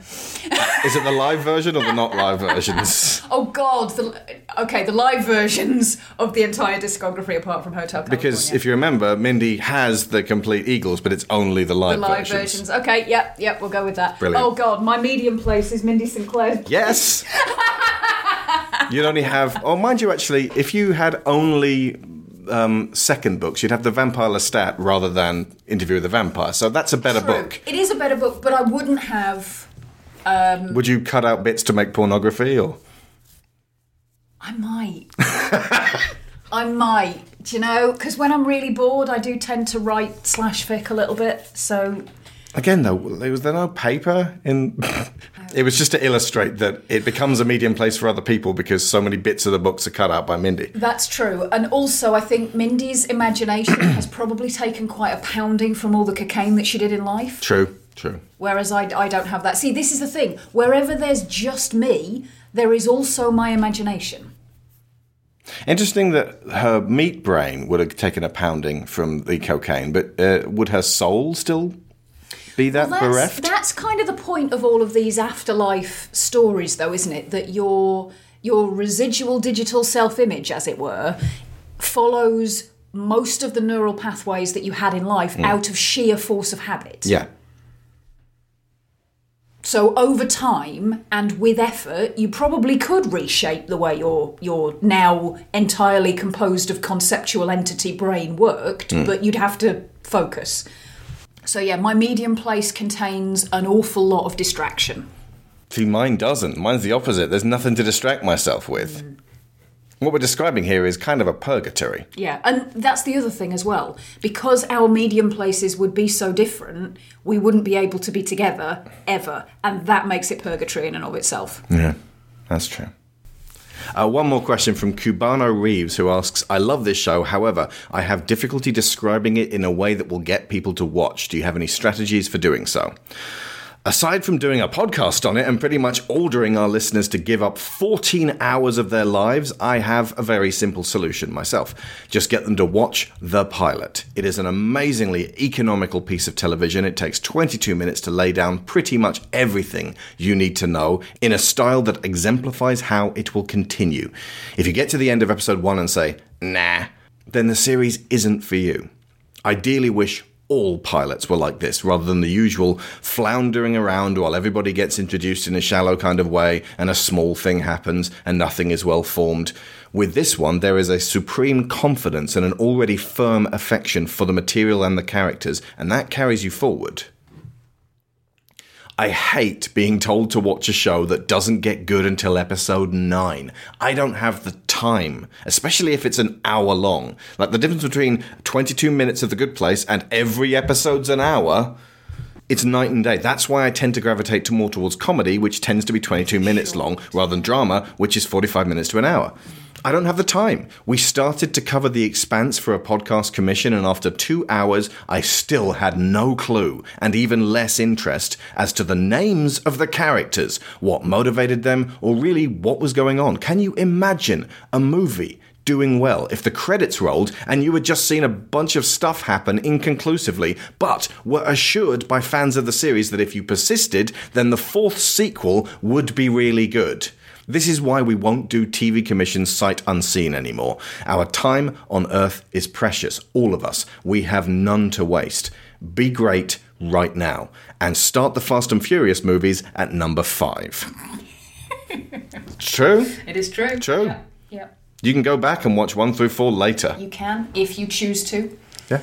Is it the live version or the not live versions?
Oh God! The, okay, the live versions of the entire discography, apart from Hotel California.
Because if you remember, Mindy has the complete Eagles, but it's only the
the
live,
live
versions.
versions. Okay, yep, yep, we'll go with that.
Brilliant.
Oh God, my medium place is Mindy Sinclair.
Yes. You'd only have, oh, mind you, actually, if you had only um, second books, you'd have the Vampire Lestat rather than Interview with the Vampire. So that's a better book.
It is a better book, but I wouldn't have. Um,
Would you cut out bits to make pornography, or
I might. I might. Do you know? Because when I'm really bored, I do tend to write slash fic a little bit. So
again, though, was there no paper in? it was just to illustrate that it becomes a medium place for other people because so many bits of the books are cut out by Mindy.
that's true. And also, I think Mindy's imagination has probably taken quite a pounding from all the cocaine that she did in life.
True, true.
Whereas I, I don't have that. See, this is the thing. Wherever there's just me, there is also my imagination.
Interesting that her meat brain would have taken a pounding from the cocaine, but uh, would her soul still be that
Well, that's,
bereft?
that's kind of the point of all of these afterlife stories, though, isn't it? That your your residual digital self-image, as it were, follows most of the neural pathways that you had in life
Mm.
out of sheer force of habit.
Yeah.
So over time and with effort, you probably could reshape the way your your now entirely composed of conceptual entity brain worked,
Mm.
but you'd have to focus. So yeah, my medium place contains an awful lot of distraction.
See, mine doesn't. Mine's the opposite. There's nothing to distract myself with. What we're describing here is kind of a purgatory.
Yeah, and that's the other thing as well. Because our medium places would be so different, we wouldn't be able to be together ever, and that makes it purgatory in and of itself.
Yeah, that's true. Uh, one more question from Cubano Reeves, who asks I love this show, however, I have difficulty describing it in a way that will get people to watch. Do you have any strategies for doing so? Aside from doing a podcast on it and pretty much ordering our listeners to give up 14 hours of their lives, I have a very simple solution myself. Just get them to watch The Pilot. It is an amazingly economical piece of television. It takes 22 minutes to lay down pretty much everything you need to know in a style that exemplifies how it will continue. If you get to the end of episode 1 and say, nah, then the series isn't for you. Ideally, wish all pilots were like this, rather than the usual floundering around while everybody gets introduced in a shallow kind of way and a small thing happens and nothing is well formed. With this one, there is a supreme confidence and an already firm affection for the material and the characters, and that carries you forward. I hate being told to watch a show that doesn't get good until episode 9. I don't have the time, especially if it's an hour long. Like the difference between 22 minutes of The Good Place and every episode's an hour, it's night and day. That's why I tend to gravitate to more towards comedy, which tends to be 22 minutes long, rather than drama, which is 45 minutes to an hour. I don't have the time. We started to cover The Expanse for a podcast commission, and after two hours, I still had no clue and even less interest as to the names of the characters, what motivated them, or really what was going on. Can you imagine a movie doing well if the credits rolled and you had just seen a bunch of stuff happen inconclusively, but were assured by fans of the series that if you persisted, then the fourth sequel would be really good? This is why we won't do TV commissions sight unseen anymore. Our time on Earth is precious, all of us. We have none to waste. Be great right now. And start the Fast and Furious movies at number five. True?
It is true.
True.
Yeah. Yeah.
You can go back and watch one through four later.
You can, if you choose to.
Yeah.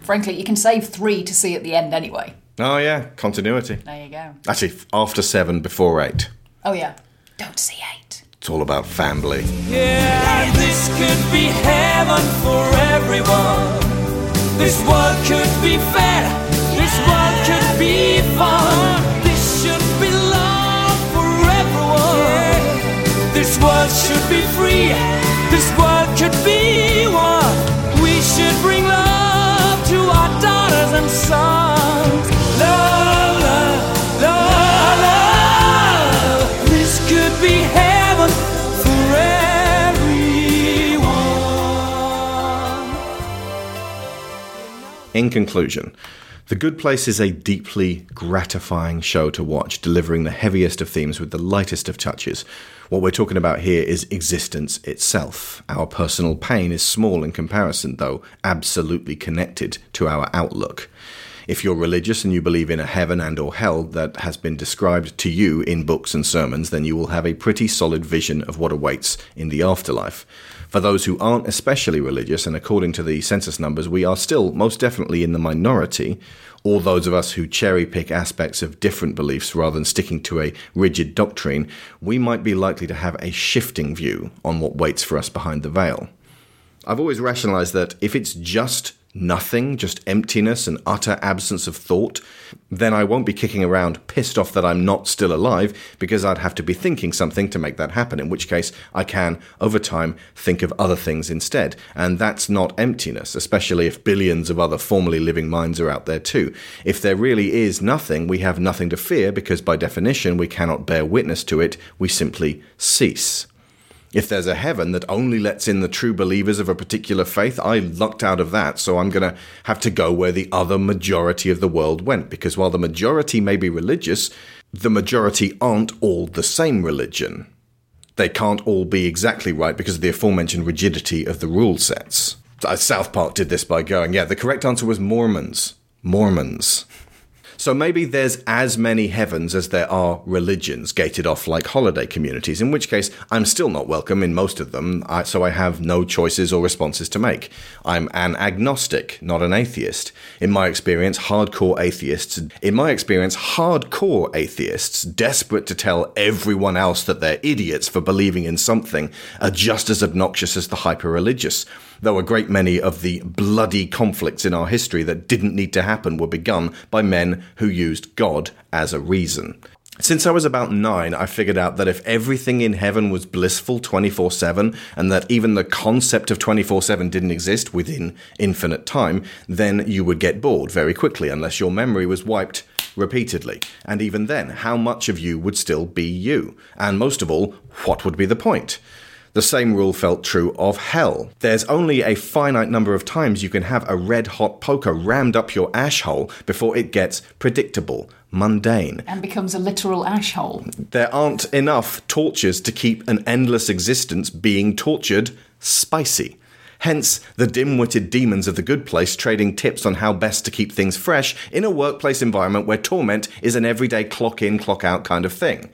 Frankly, you can save three to see at the end anyway.
Oh, yeah, continuity.
There you go.
Actually, after seven, before eight.
Oh, yeah. Don't see eight.
It's all about family.
Yeah, this could be heaven for everyone. This world could be fair. This world could be fun. This world should be free. This world could be one. We should bring love to our daughters and sons. Love, love, love, love. This could be heaven for everyone.
In conclusion, The Good Place is a deeply gratifying show to watch, delivering the heaviest of themes with the lightest of touches. What we're talking about here is existence itself. Our personal pain is small in comparison, though absolutely connected to our outlook. If you're religious and you believe in a heaven and or hell that has been described to you in books and sermons, then you will have a pretty solid vision of what awaits in the afterlife. For those who aren't especially religious, and according to the census numbers, we are still most definitely in the minority, or those of us who cherry pick aspects of different beliefs rather than sticking to a rigid doctrine, we might be likely to have a shifting view on what waits for us behind the veil. I've always rationalized that if it's just nothing, just emptiness and utter absence of thought, then I won't be kicking around pissed off that I'm not still alive because I'd have to be thinking something to make that happen, in which case I can, over time, think of other things instead. And that's not emptiness, especially if billions of other formerly living minds are out there too. If there really is nothing, we have nothing to fear because by definition we cannot bear witness to it, we simply cease. If there's a heaven that only lets in the true believers of a particular faith, I lucked out of that, so I'm going to have to go where the other majority of the world went. Because while the majority may be religious, the majority aren't all the same religion. They can't all be exactly right because of the aforementioned rigidity of the rule sets. Uh, South Park did this by going, yeah, the correct answer was Mormons. Mormons. So maybe there's as many heavens as there are religions gated off like holiday communities, in which case I'm still not welcome in most of them, so I have no choices or responses to make. I'm an agnostic, not an atheist. In my experience, hardcore atheists, in my experience, hardcore atheists, desperate to tell everyone else that they're idiots for believing in something, are just as obnoxious as the hyper religious though a great many of the bloody conflicts in our history that didn't need to happen were begun by men who used God as a reason. Since I was about nine, I figured out that if everything in heaven was blissful 24 7, and that even the concept of 24 7 didn't exist within infinite time, then you would get bored very quickly unless your memory was wiped repeatedly. And even then, how much of you would still be you? And most of all, what would be the point? The same rule felt true of hell. There's only a finite number of times you can have a red hot poker rammed up your ash hole before it gets predictable, mundane.
And becomes a literal ash hole.
There aren't enough tortures to keep an endless existence being tortured spicy. Hence, the dim witted demons of the good place trading tips on how best to keep things fresh in a workplace environment where torment is an everyday clock in, clock out kind of thing.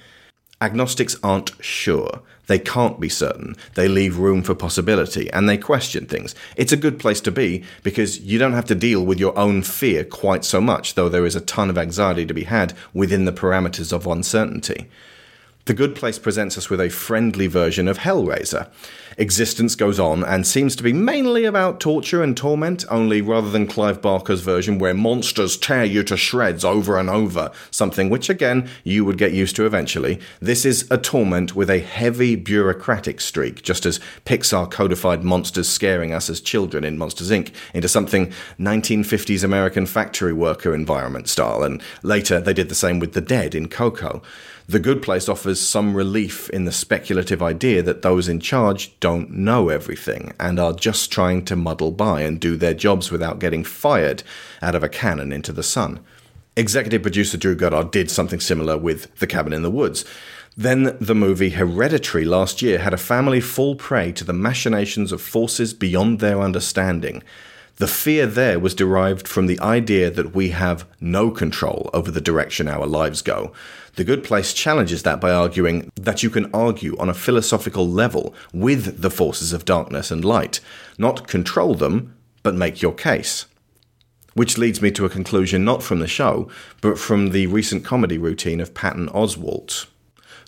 Agnostics aren't sure. They can't be certain. They leave room for possibility and they question things. It's a good place to be because you don't have to deal with your own fear quite so much, though there is a ton of anxiety to be had within the parameters of uncertainty. The Good Place presents us with a friendly version of Hellraiser. Existence goes on and seems to be mainly about torture and torment, only rather than Clive Barker's version where monsters tear you to shreds over and over, something which again you would get used to eventually. This is a torment with a heavy bureaucratic streak, just as Pixar codified monsters scaring us as children in Monsters Inc. into something 1950s American factory worker environment style, and later they did the same with the dead in Coco. The Good Place offers some relief in the speculative idea that those in charge don't know everything and are just trying to muddle by and do their jobs without getting fired out of a cannon into the sun. Executive producer Drew Goddard did something similar with The Cabin in the Woods. Then the movie Hereditary last year had a family fall prey to the machinations of forces beyond their understanding. The fear there was derived from the idea that we have no control over the direction our lives go. The Good Place challenges that by arguing that you can argue on a philosophical level with the forces of darkness and light, not control them, but make your case. Which leads me to a conclusion not from the show, but from the recent comedy routine of Patton Oswalt,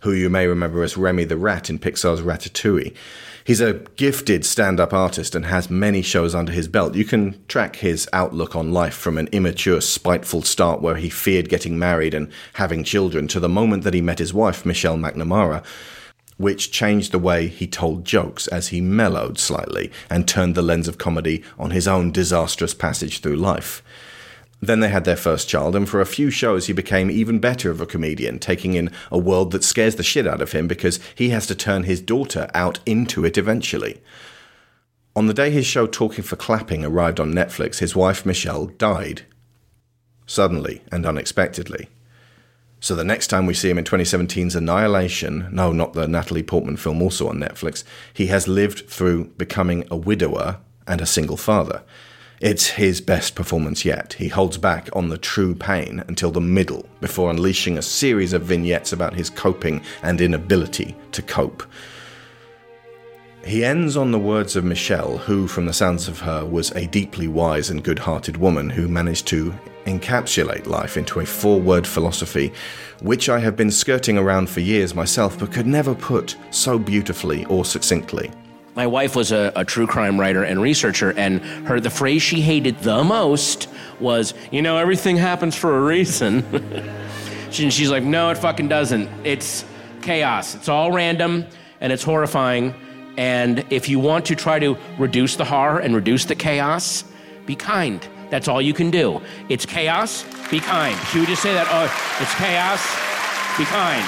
who you may remember as Remy the Rat in Pixar's Ratatouille. He's a gifted stand up artist and has many shows under his belt. You can track his outlook on life from an immature, spiteful start where he feared getting married and having children to the moment that he met his wife, Michelle McNamara, which changed the way he told jokes as he mellowed slightly and turned the lens of comedy on his own disastrous passage through life. Then they had their first child, and for a few shows he became even better of a comedian, taking in a world that scares the shit out of him because he has to turn his daughter out into it eventually. On the day his show Talking for Clapping arrived on Netflix, his wife Michelle died. Suddenly and unexpectedly. So the next time we see him in 2017's Annihilation, no, not the Natalie Portman film also on Netflix, he has lived through becoming a widower and a single father. It's his best performance yet. He holds back on the true pain until the middle before unleashing a series of vignettes about his coping and inability to cope. He ends on the words of Michelle, who, from the sounds of her, was a deeply wise and good hearted woman who managed to encapsulate life into a four word philosophy, which I have been skirting around for years myself but could never put so beautifully or succinctly.
My wife was a, a, true crime writer and researcher, and her the phrase she hated the most was, "You know, everything happens for a reason." she, she's like, "No, it fucking doesn't. It's chaos. It's all random, and it's horrifying. And if you want to try to reduce the horror and reduce the chaos, be kind. That's all you can do. It's chaos. Be kind. She would just say that. Oh, it's chaos. Be kind.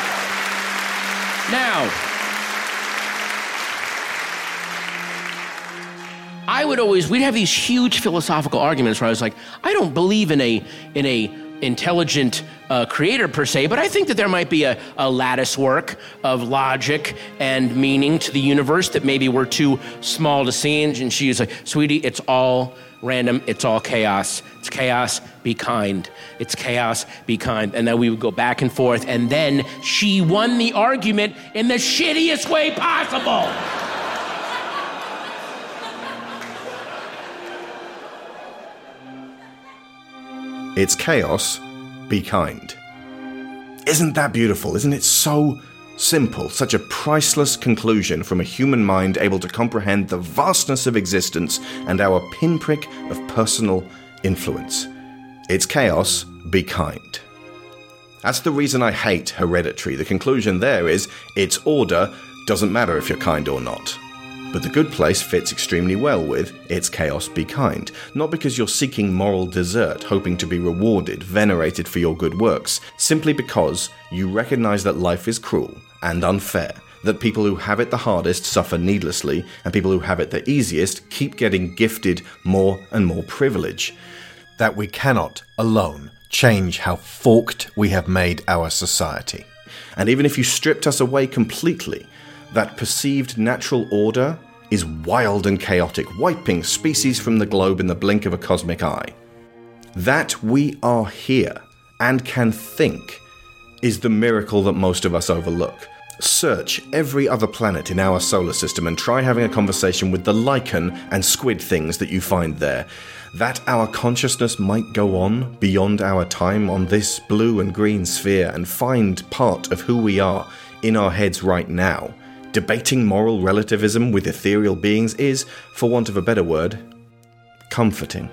Now." I would always we'd have these huge philosophical arguments where I was like, I don't believe in a in a intelligent uh, creator per se, but I think that there might be a, a lattice work of logic and meaning to the universe that maybe we're too small to see. And she was like, sweetie, it's all random, it's all chaos. It's chaos, be kind. It's chaos, be kind. And then we would go back and forth, and then she won the argument in the shittiest way possible.
It's chaos, be kind. Isn't that beautiful? Isn't it so simple? Such a priceless conclusion from a human mind able to comprehend the vastness of existence and our pinprick of personal influence. It's chaos, be kind. That's the reason I hate hereditary. The conclusion there is it's order, doesn't matter if you're kind or not. But the good place fits extremely well with It's Chaos Be Kind, not because you're seeking moral desert, hoping to be rewarded, venerated for your good works, simply because you recognize that life is cruel and unfair, that people who have it the hardest suffer needlessly, and people who have it the easiest keep getting gifted more and more privilege.
That we cannot, alone, change how forked we have made our society.
And even if you stripped us away completely, that perceived natural order is wild and chaotic, wiping species from the globe in the blink of a cosmic eye. That we are here and can think is the miracle that most of us overlook. Search every other planet in our solar system and try having a conversation with the lichen and squid things that you find there. That our consciousness might go on beyond our time on this blue and green sphere and find part of who we are in our heads right now Debating moral relativism with ethereal beings is, for want of a better word, comforting.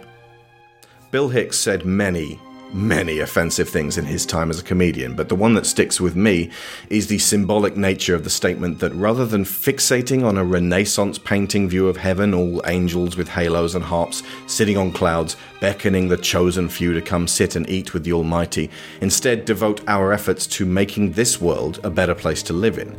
Bill Hicks said many, many offensive things in his time as a comedian, but the one that sticks with me is the symbolic nature of the statement that rather than fixating on a Renaissance painting view of heaven, all angels with halos and harps sitting on clouds, beckoning the chosen few to come sit and eat with the Almighty, instead devote our efforts to making this world a better place to live in.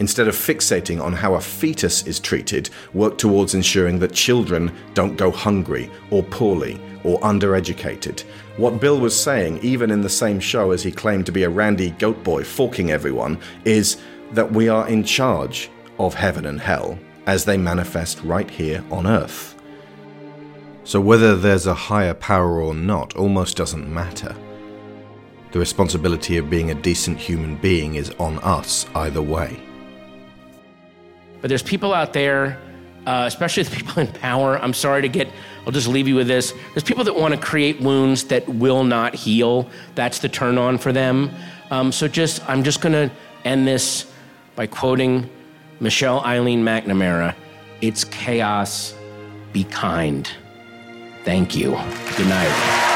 Instead of fixating on how a fetus is treated, work towards ensuring that children don't go hungry or poorly or undereducated. What Bill was saying, even in the same show as he claimed to be a randy goat boy forking everyone, is that we are in charge of heaven and hell as they manifest right here on earth. So whether there's a higher power or not almost doesn't matter. The responsibility of being a decent human being is on us either way.
But there's people out there,
uh, especially the people in power. I'm sorry to get, I'll just leave you with this. There's people that want to create wounds that will not heal. That's the turn on for them. Um, so just, I'm just going to end this by quoting Michelle Eileen McNamara It's chaos, be kind. Thank you. Good night.